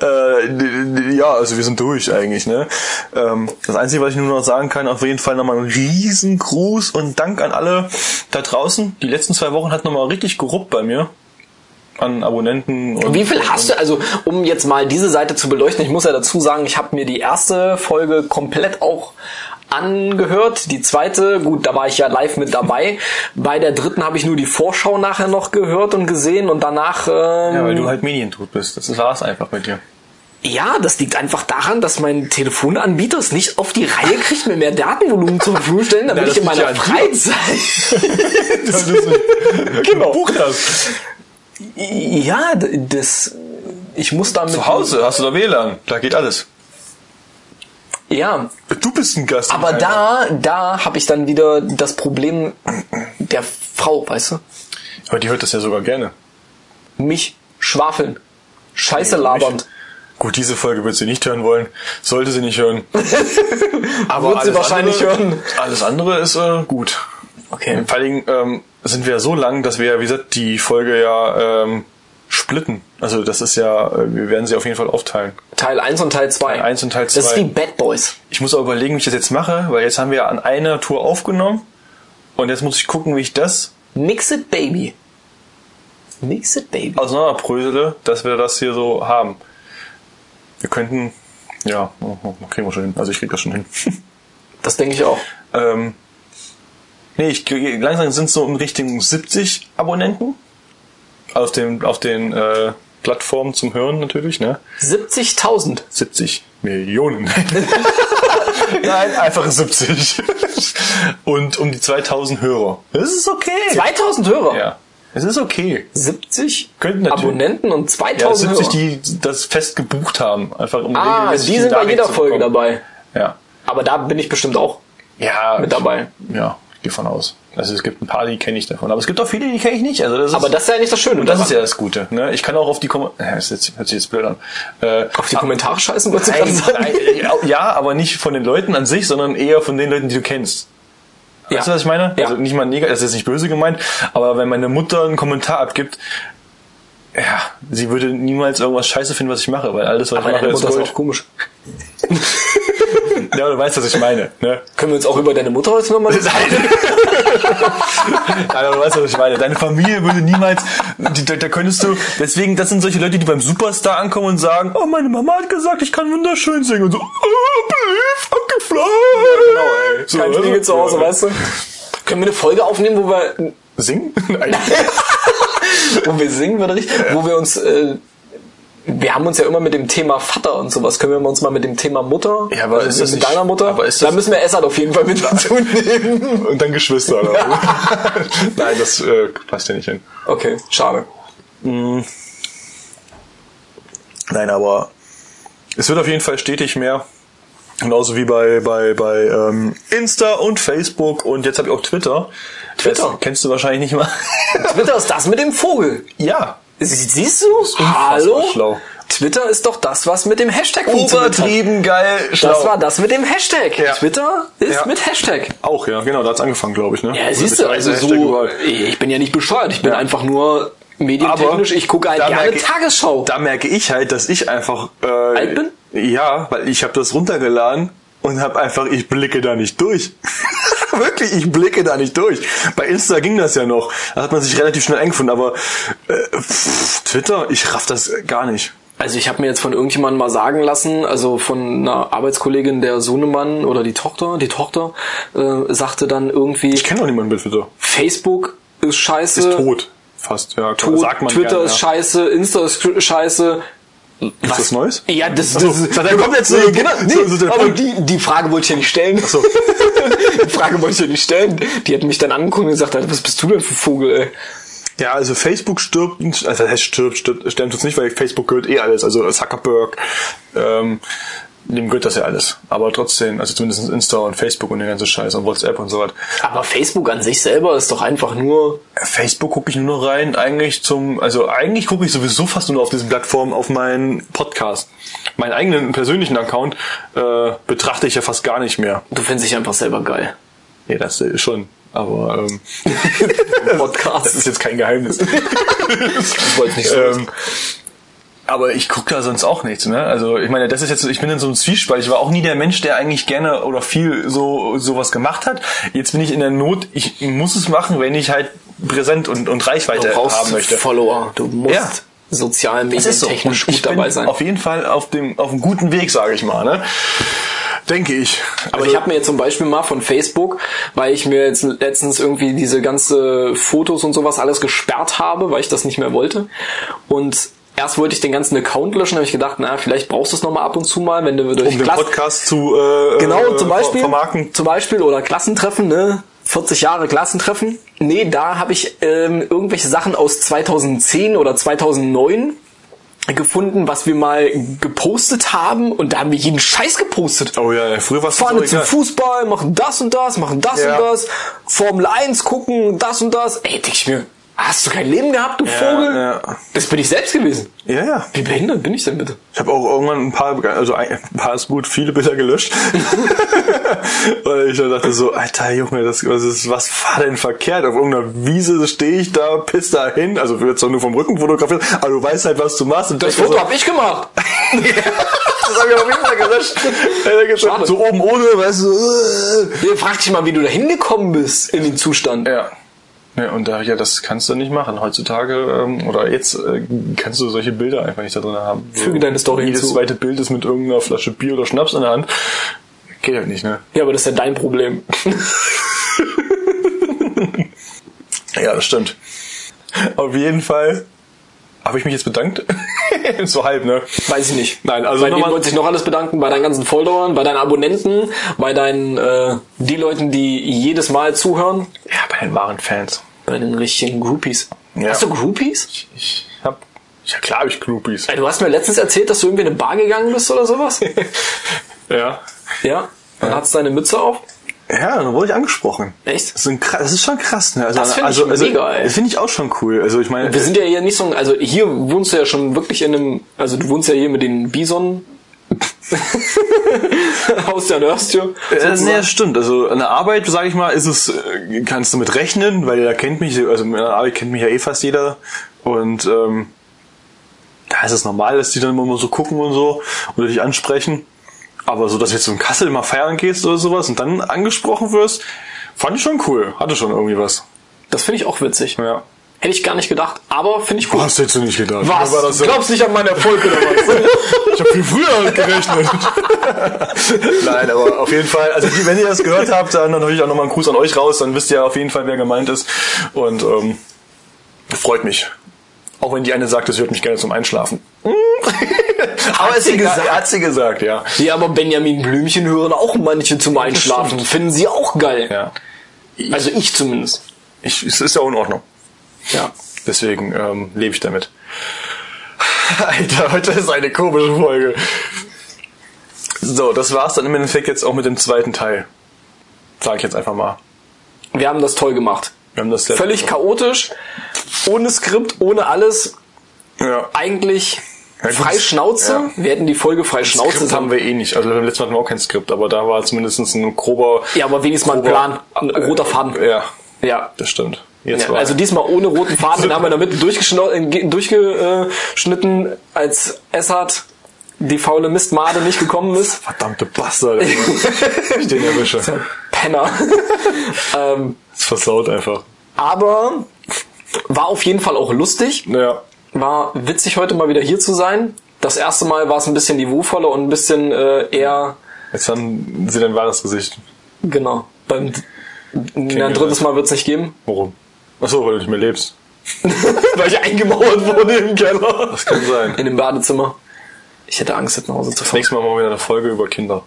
Äh, ja, also wir sind durch eigentlich, ne? Ähm, das Einzige, was ich nur noch sagen kann, auf jeden Fall nochmal einen riesen Gruß und Dank an alle da draußen. Die letzten zwei Wochen hat nochmal richtig geruppt bei mir. An Abonnenten und. Wie viel hast du, also um jetzt mal diese Seite zu beleuchten, ich muss ja dazu sagen, ich habe mir die erste Folge komplett auch angehört. Die zweite, gut, da war ich ja live mit dabei. Bei der dritten habe ich nur die Vorschau nachher noch gehört und gesehen und danach... Ähm, Ja, weil du halt medientot bist. Das war's einfach bei dir. Ja, das liegt einfach daran, dass mein Telefonanbieter es nicht auf die Reihe kriegt, mir mehr Datenvolumen zur Verfügung zu stellen, damit ich in meiner. Freizeit... genau. Buch das. Ja, das... Ich muss damit... Zu Hause hast du da WLAN. Da geht alles. Ja, Du bist ein Gast. aber da, da habe ich dann wieder das Problem der Frau, weißt du? Aber die hört das ja sogar gerne. Mich schwafeln. Scheiße labernd. Gut, diese Folge wird sie nicht hören wollen. Sollte sie nicht hören. Aber Wird sie wahrscheinlich andere, hören. Alles andere ist äh, gut. Okay. Vor allen Dingen ähm, sind wir ja so lang, dass wir, wie gesagt, die Folge ja ähm, splitten. Also das ist ja, wir werden sie auf jeden Fall aufteilen. Teil 1 und Teil 2. Teil eins und Teil Das ist wie Bad Boys. Ich muss aber überlegen, wie ich das jetzt mache, weil jetzt haben wir ja an einer Tour aufgenommen und jetzt muss ich gucken, wie ich das Mix it, baby. Mix it, baby. auseinanderbrösele, dass wir das hier so haben. Wir könnten, ja, kriegen wir schon hin. Also ich krieg das schon hin. Das denke ich auch. ähm, nee, ich langsam sind es so in Richtung 70 Abonnenten auf den auf den äh, Plattformen zum Hören natürlich, ne? 70.000. 70 Millionen. Nein, einfach 70. Und um die 2000 Hörer. Das ist okay. 2000 Hörer. Ja. Es ist okay. 70 Könnten natürlich- Abonnenten und Ja, 2000 70, Hörer. die das fest gebucht haben. Einfach um ah, regelmäßig die sind bei jeder Folge dabei. Ja. Aber da bin ich bestimmt auch. Ja. Mit dabei. Ich, ja, ich gehe von aus. Also es gibt ein paar, die kenne ich davon. Aber es gibt auch viele, die kenne ich nicht. Also das ist, Aber das ist ja nicht das Schöne. und das ist daran. ja das Gute. Ne? Ich kann auch auf die Kommentare... Ja, ist hört sich jetzt blöd an. Äh, Auf die Kommentare scheißen, wolltest du gerade sagen? nein, ja, aber nicht von den Leuten an sich, sondern eher von den Leuten, die du kennst. Ja. Weißt du, was ich meine? Ja. Also nicht mal negativ, das ist jetzt nicht böse gemeint, aber wenn meine Mutter einen Kommentar abgibt, ja, sie würde niemals irgendwas scheiße finden, was ich mache, weil alles, was Aber ich mache, ist Mutter ist Gold. auch komisch. Ja, du weißt, was ich meine. Ne? Können wir uns auch über deine Mutter heute nochmal Nein. Du weißt, was ich meine. Deine Familie würde niemals, da, da könntest du, deswegen, das sind solche Leute, die beim Superstar ankommen und sagen, oh, meine Mama hat gesagt, ich kann wunderschön singen und so, oh, please, fucking fly. Genau, ey. So, Kein Spiegel zu Hause, ja. weißt du? Können wir eine Folge aufnehmen, wo wir, Singen? Nein. wo wir singen, würde ich, wo wir uns, äh, wir haben uns ja immer mit dem Thema Vater und sowas. Können wir uns mal mit dem Thema Mutter? Ja, aber ist das mit nicht- deiner Mutter? aber ist da das- müssen wir Essert auf jeden Fall mit dazu nehmen. Und dann Geschwister, oder? Nein, das äh, passt ja nicht hin. Okay, schade. Nein, aber es wird auf jeden Fall stetig mehr. Genauso wie bei, bei, bei ähm, Insta und Facebook und jetzt habe ich auch Twitter. Twitter? Das kennst du wahrscheinlich nicht mal. Twitter ist das mit dem Vogel. ja. Sie- Siehst du? Hallo? schlau. Twitter ist doch das, was mit dem Hashtag. Übertrieben geil. Schlau. Das war das mit dem Hashtag. Ja. Twitter ist Ja. mit Hashtag. Auch, ja, genau, da hat's angefangen, glaube ich. Ne? Ja, siehst du, also so, überall. ich bin ja nicht bescheuert, ich bin Ja. einfach nur medientechnisch, ich gucke halt gerne merke Tagesschau. Da merke ich halt, dass ich einfach äh, Alt bin? Ja, weil ich habe das runtergeladen und habe einfach, ich blicke da nicht durch. Wirklich, ich blicke da nicht durch. Bei Insta ging das ja noch. Da hat man sich relativ schnell eingefunden, aber äh, pff, Twitter, ich raff das gar nicht. Also ich habe mir jetzt von irgendjemandem mal sagen lassen, also von einer Arbeitskollegin der Sohnemann oder die Tochter, die Tochter äh, sagte dann irgendwie, Ich kenne auch niemanden mit Twitter. Facebook ist scheiße, Ist tot. Fast, ja. tot, sagt man Twitter gerne, ist ja. scheiße, Insta ist scheiße. Ist das Neues? Ja, das, Ach so, das, da kommt jetzt so- nee, genau, nee, so- so aber die, die Frage wollte ich ja nicht stellen. so. die Frage wollte ich ja nicht stellen. Die hat mich dann angeguckt und gesagt, was bist du denn für Vogel, ey? Ja, also Facebook stirbt, also das heißt stirbt, stirbt, stirbt uns nicht, weil Facebook gehört eh alles. Also Zuckerberg, ähm, dem gehört das ja alles. Aber trotzdem, also zumindest Insta und Facebook und der ganze Scheiß und WhatsApp und so was. Aber Facebook an sich selber ist doch einfach nur Facebook gucke ich nur noch rein, eigentlich zum, also eigentlich gucke ich sowieso fast nur auf diesen Plattformen auf meinen Podcast. Meinen eigenen persönlichen Account äh, betrachte ich ja fast gar nicht mehr. Du findest dich einfach selber geil. Nee, das äh, schon. Aber ähm, Podcast. das ist jetzt kein Geheimnis. Ich wollte nicht so. ähm, aber ich gucke da sonst auch nichts, ne? Also ich meine, das ist jetzt, ich bin in so einem Zwiespalt. Ich war auch nie der Mensch, der eigentlich gerne oder viel so sowas gemacht hat. Jetzt bin ich in der Not. Ich muss es machen, wenn ich halt präsent und, und Reichweite haben möchte. Follower. Du musst Ja. sozial Es ist so. medientechnisch Und gut dabei sein. auf jeden Fall auf dem auf einem guten Weg, sage ich mal, ne? Denke ich. Aber Also, ich habe mir jetzt zum Beispiel mal von Facebook, weil ich mir jetzt letztens irgendwie diese ganze Fotos und sowas alles gesperrt habe, weil ich das nicht mehr wollte. Und erst wollte ich den ganzen Account löschen, habe ich gedacht, na, vielleicht brauchst du es nochmal ab und zu mal, wenn du durch um den Klasse- Podcast zu äh, Genau, äh, zum Beispiel. ver- vermarkten. Zum Beispiel oder Klassentreffen, ne? 40 Jahre Klassentreffen. Nee, da habe ich ähm, irgendwelche Sachen aus 2010 oder 2009 gefunden, was wir mal gepostet haben und da haben wir jeden Scheiß gepostet. Oh ja, ja, früher war es Fahren so wir zum. Fußball, machen das und das, machen das Ja. und das, Formel 1 gucken, das und das. Ey, denk ich mir, hast du kein Leben gehabt, du Vogel? ja. Das bin ich selbst gewesen. Ja, ja. Wie behindert bin ich denn bitte? Ich habe auch irgendwann ein paar, also ein paar ist gut, viele Bilder gelöscht. Weil ich dann dachte so, Alter Junge, das, was, ist, was war denn verkehrt? Auf irgendeiner Wiese stehe ich da, piss da hin, also wird zwar nur vom Rücken fotografiert, aber du weißt halt, was du machst. Und Das Foto so, habe ich gemacht. das habe ich auf jeden Fall gelöscht. Schade. so oben ohne, weißt du. äh. Frag dich mal, wie du da hingekommen bist in den Zustand. Ja. Ja, und da, ja, das kannst du nicht machen. Heutzutage, ähm, oder jetzt, äh, kannst du solche Bilder einfach nicht da drin haben. Füge deine Story Jedes hinzu. zweite Bild ist mit irgendeiner Flasche Bier oder Schnaps in der Hand. Geht halt nicht, ne? Ja, aber das ist ja dein Problem. Ja, das stimmt. Auf jeden Fall habe ich mich jetzt bedankt. so halb, ne? Weiß ich nicht. Nein, also bei nochmal- wollte ich noch alles bedanken, bei deinen ganzen Followern, bei deinen Abonnenten, bei deinen, äh, die Leuten, die jedes Mal zuhören, Ja, bei den wahren Fans. bei den richtigen Groupies. Ja. Hast du Groupies? Ich hab, ja klar hab ich Groupies. Ey, du hast mir letztens erzählt, dass du irgendwie in eine Bar gegangen bist oder sowas. Ja. ja. Dann hattest du deine Mütze auf. Ja, dann wurde ich angesprochen. Echt? Das ist, krass- das ist schon krass, ne? Also, Das find ich also, also, mega, ey. Das finde ich auch schon cool. Also ich meine, Wir sind ja hier nicht so, ein- also hier wohnst du ja schon wirklich in einem, also du wohnst ja hier mit den Bison. Haus der Nörstje. Äh, nee, stimmt. Also an der Arbeit, sage ich mal, ist es, äh, kannst du mit rechnen, weil da kennt mich, also in der Arbeit kennt mich ja eh fast jeder. Und ähm, da ist es normal, dass die dann immer so gucken und so oder dich ansprechen. Aber so, dass du jetzt in Kassel mal feiern gehst oder sowas und dann angesprochen wirst, fand ich schon cool. Hatte schon irgendwie was. Das finde ich auch witzig. Ja. Hätte ich gar nicht gedacht, aber finde ich cool. Was hättest du nicht gedacht? Was? War das du glaubst nicht an meinen Erfolg oder was? Ich habe viel früher damit gerechnet. Nein, aber auf jeden Fall, also wenn ihr das gehört habt, dann natürlich auch nochmal einen Gruß an euch raus, dann wisst ihr auf jeden Fall, wer gemeint ist. Und ähm, freut mich. Auch wenn die eine sagt, es hört mich gerne zum Einschlafen. aber sie gesagt? Hat sie gesagt, ja. ja, aber Benjamin Blümchen hören auch manche zum Einschlafen. Finden sie auch geil. ja. Also ich zumindest. Ich, es ist ja auch in Ordnung. Ja. Deswegen ähm, lebe ich damit. Alter, heute ist eine komische Folge. So, das war's dann im Endeffekt jetzt auch mit dem zweiten Teil. Sag ich jetzt einfach mal. Wir haben das toll gemacht. Wir haben das sehr Völlig chaotisch, ohne Skript, ohne alles. Ja. Eigentlich Ja, gut. frei Schnauze. Ja. Wir hätten die Folge frei Schnauze. Skript haben wir eh nicht. Also beim letzten Mal hatten wir auch kein Skript, aber da war zumindest ein grober. ja, aber wenigstens mal ein Plan. Ein roter Faden. Ja, Ja. das stimmt. Ja, also diesmal ohne roten Faden, den haben wir in der Mitte durchgeschno- äh, ge- durchgeschnitten, als Essart die faule Mistmade nicht gekommen ist. verdammte Bastard. Ich den erwische. Penner. ähm, Das versaut einfach. aber war auf jeden Fall auch lustig. Ja. War witzig heute mal wieder hier zu sein. Das erste Mal war es ein bisschen niveauvoller und ein bisschen äh, eher, Jetzt haben sie dein wahres Gesicht. genau, beim ein drittes Mal wird es nicht geben, Warum? Achso, weil du nicht mehr lebst. weil ich eingemauert wurde im Keller. Das kann sein. In dem Badezimmer. Ich hätte Angst, jetzt nach Hause zu fahren. Nächstes Mal machen wir wieder eine Folge über Kinder.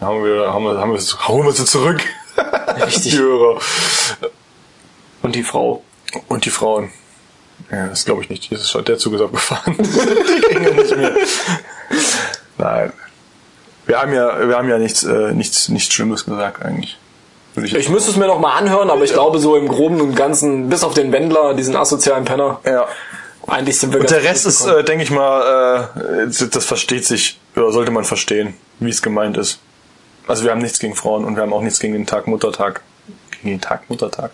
Da haben wir, haben wir, haben wir, hauen wir sie zurück. Richtig. Die Hörer. Und die Frau. Und die Frauen. Ja, das glaube ich nicht. Ist schon der Zug ist abgefahren. die ja nicht mehr. Nein. Wir haben ja, wir haben ja nichts, äh, nichts, nichts Schlimmes gesagt eigentlich. Würde Ich müsste es mir noch mal anhören, aber ich glaube so im Groben und Ganzen, bis auf den Wendler, diesen asozialen Penner, Ja. eigentlich sind wir Und der Rest ist, äh, denke ich mal, äh, das versteht sich, oder sollte man verstehen, wie es gemeint ist. Also wir haben nichts gegen Frauen und wir haben auch nichts gegen den Tag Muttertag. Gegen den Tag Muttertag.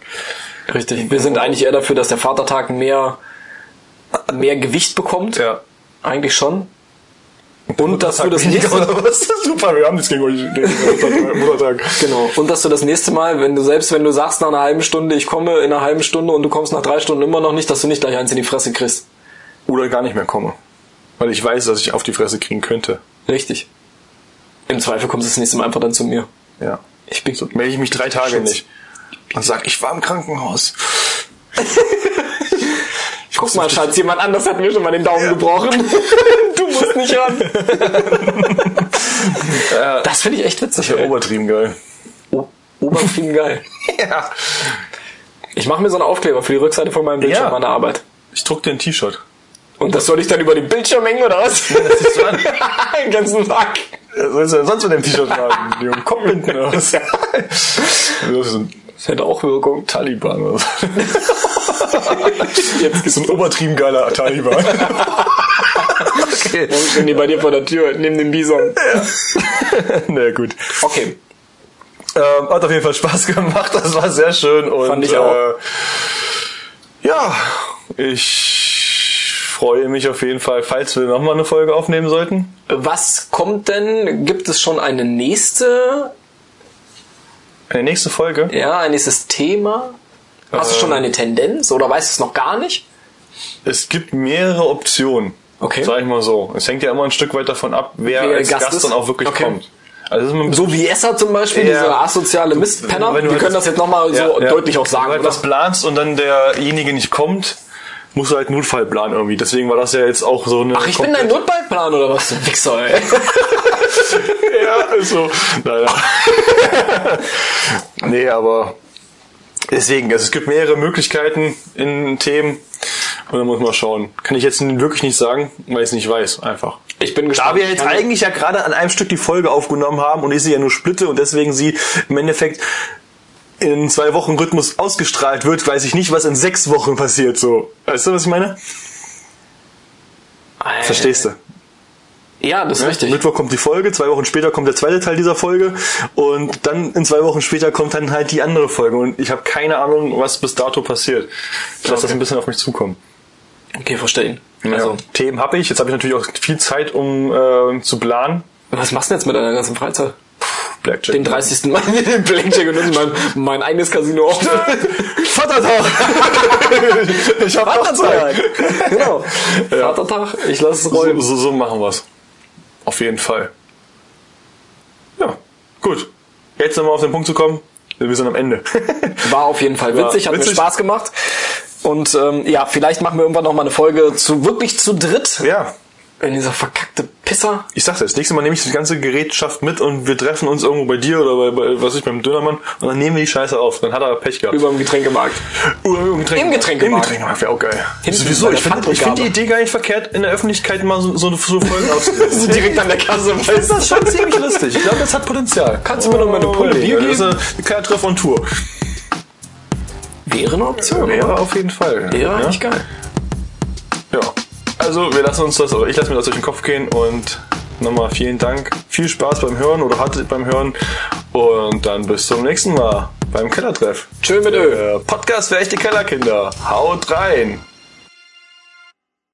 Richtig. Wir sind eigentlich eher dafür, dass der Vatertag mehr, mehr Gewicht bekommt. Ja. Eigentlich schon. Und dass du das nächste was? Super, wir haben nichts gegen euch. Muttertag. Genau. Und dass du das nächste Mal, wenn du selbst wenn du sagst nach einer halben Stunde, ich komme in einer halben Stunde und du kommst nach drei Stunden immer noch nicht, dass du nicht gleich eins in die Fresse kriegst. Oder gar nicht mehr komme. Weil ich weiß, dass ich auf die Fresse kriegen könnte. Richtig. Im Zweifel kommst du das nächste Mal einfach dann zu mir. Ja. Ich bin So melde ich mich drei Tage Schutz. nicht. Und sag, ich war im Krankenhaus. Guck mal, Schatz, jemand anders hat mir schon mal den Daumen gebrochen. du musst nicht ran. das finde ich echt witzig. Ja, ey. obertrieben geil. O- Obertrieben geil. Ja. Ich mache mir so einen Aufkleber für die Rückseite von meinem Bildschirm Ja. der Arbeit. Ich druck dir ein T-Shirt. Und das soll ich dann über den Bildschirm hängen, oder was? Das ist. Den ganzen Tag. Was sollst du denn sonst mit dem T-Shirt um den Kopf binden oder was? Das hätte auch Wirkung. Taliban oder so. Jetzt Das ist ein obertrieben geiler Taliban. okay. Stehen die bei dir vor der Tür neben dem Bison? Na gut. Okay. Ähm, hat auf jeden Fall Spaß gemacht. Das war sehr schön. Und, Fand ich auch. Äh, ja, ich freue mich auf jeden Fall, falls wir nochmal eine Folge aufnehmen sollten. Was kommt denn? Gibt es schon eine nächste, Eine nächste Folge. ja, ein nächstes Thema? Hast du schon eine Tendenz oder weißt du es noch gar nicht? Es gibt mehrere Optionen. Okay. Sag ich mal so. Es hängt ja immer ein Stück weit davon ab, wer, Wer als Gast Gast, dann auch wirklich Okay. kommt. Also So wie Esser zum Beispiel, Ja. dieser asoziale Mistpenner. Wenn du Wir können das jetzt nochmal so Ja, ja. deutlich auch Wenn sagen, du oder? etwas planst und dann derjenige nicht kommt, musst du halt Notfall planen irgendwie. Deswegen war das ja jetzt auch so eine. Ach, ich bin dein Notfallplan oder was? Du Wichser, ey. Ja, ist so. Naja. nee, aber deswegen, also es gibt mehrere Möglichkeiten in Themen und dann muss man schauen. Kann ich jetzt wirklich nicht sagen, weil ich es nicht weiß, einfach. Ich bin Da gespannt. wir jetzt eigentlich ja gerade an einem Stück die Folge aufgenommen haben und ich sie ja nur splitte und deswegen sie im Endeffekt in zwei Wochen Rhythmus ausgestrahlt wird, weiß ich nicht, was in sechs Wochen passiert. So, weißt du, was ich meine? Äh, Verstehst du? Ja, das ist richtig. Mittwoch kommt die Folge, zwei Wochen später kommt der zweite Teil dieser Folge und dann in zwei Wochen später kommt dann halt die andere Folge und ich habe keine Ahnung, was bis dato passiert. Ich lasse das ein bisschen auf mich zukommen. Okay, verstehen. Also Also, Themen habe ich, jetzt habe ich natürlich auch viel Zeit, um äh, zu planen. was machst du denn jetzt mit deiner ganzen Freizeit? Blackjack. Den 30. Mal den Blackjack und mein, mein eigenes Casino auf. Vatertag! ich habe Vatertag! genau. Vatertag, ich lasse es So, rollen. so, so machen wir's. Auf jeden Fall. Ja, gut. Jetzt nochmal auf den Punkt zu kommen. Wir sind am Ende. War auf jeden Fall War witzig, hat witzig. mir Spaß gemacht. Und ähm, ja, vielleicht machen wir irgendwann noch mal eine Folge zu wirklich zu dritt. ja. Wenn dieser verkackte Pisser. Ich sag's dir, das nächste Mal nehme ich die ganze Gerätschaft mit und wir treffen uns irgendwo bei dir oder bei, bei was ich, beim Dönermann und dann nehmen wir die Scheiße auf. Dann hat er Pech gehabt. Über dem Getränkemarkt. Oder im Getränkemarkt. Im Getränkemarkt. Im Getränkemarkt wäre auch geil. Hinten Sowieso, ich finde ich find die. Idee gar nicht verkehrt, in der Öffentlichkeit mal so, so, so Folgen aufzunehmen. So direkt an der Kasse. Das ist schon ziemlich lustig. Ich glaube, das hat Potenzial. Kannst du mir noch mal eine Pulle Oh, Bier Das ist geben? eine kleine Treff on Tour. Wäre eine Option. Wäre oder? auf jeden Fall. Wäre ja? eigentlich geil. Ja. Also, wir lassen uns das, oder ich lasse mir das durch den Kopf gehen und nochmal vielen Dank. Viel Spaß beim Hören oder hattet beim Hören. Und dann bis zum nächsten Mal beim Kellertreff. Tschö mit Ö. Podcast für echte Kellerkinder. Haut rein!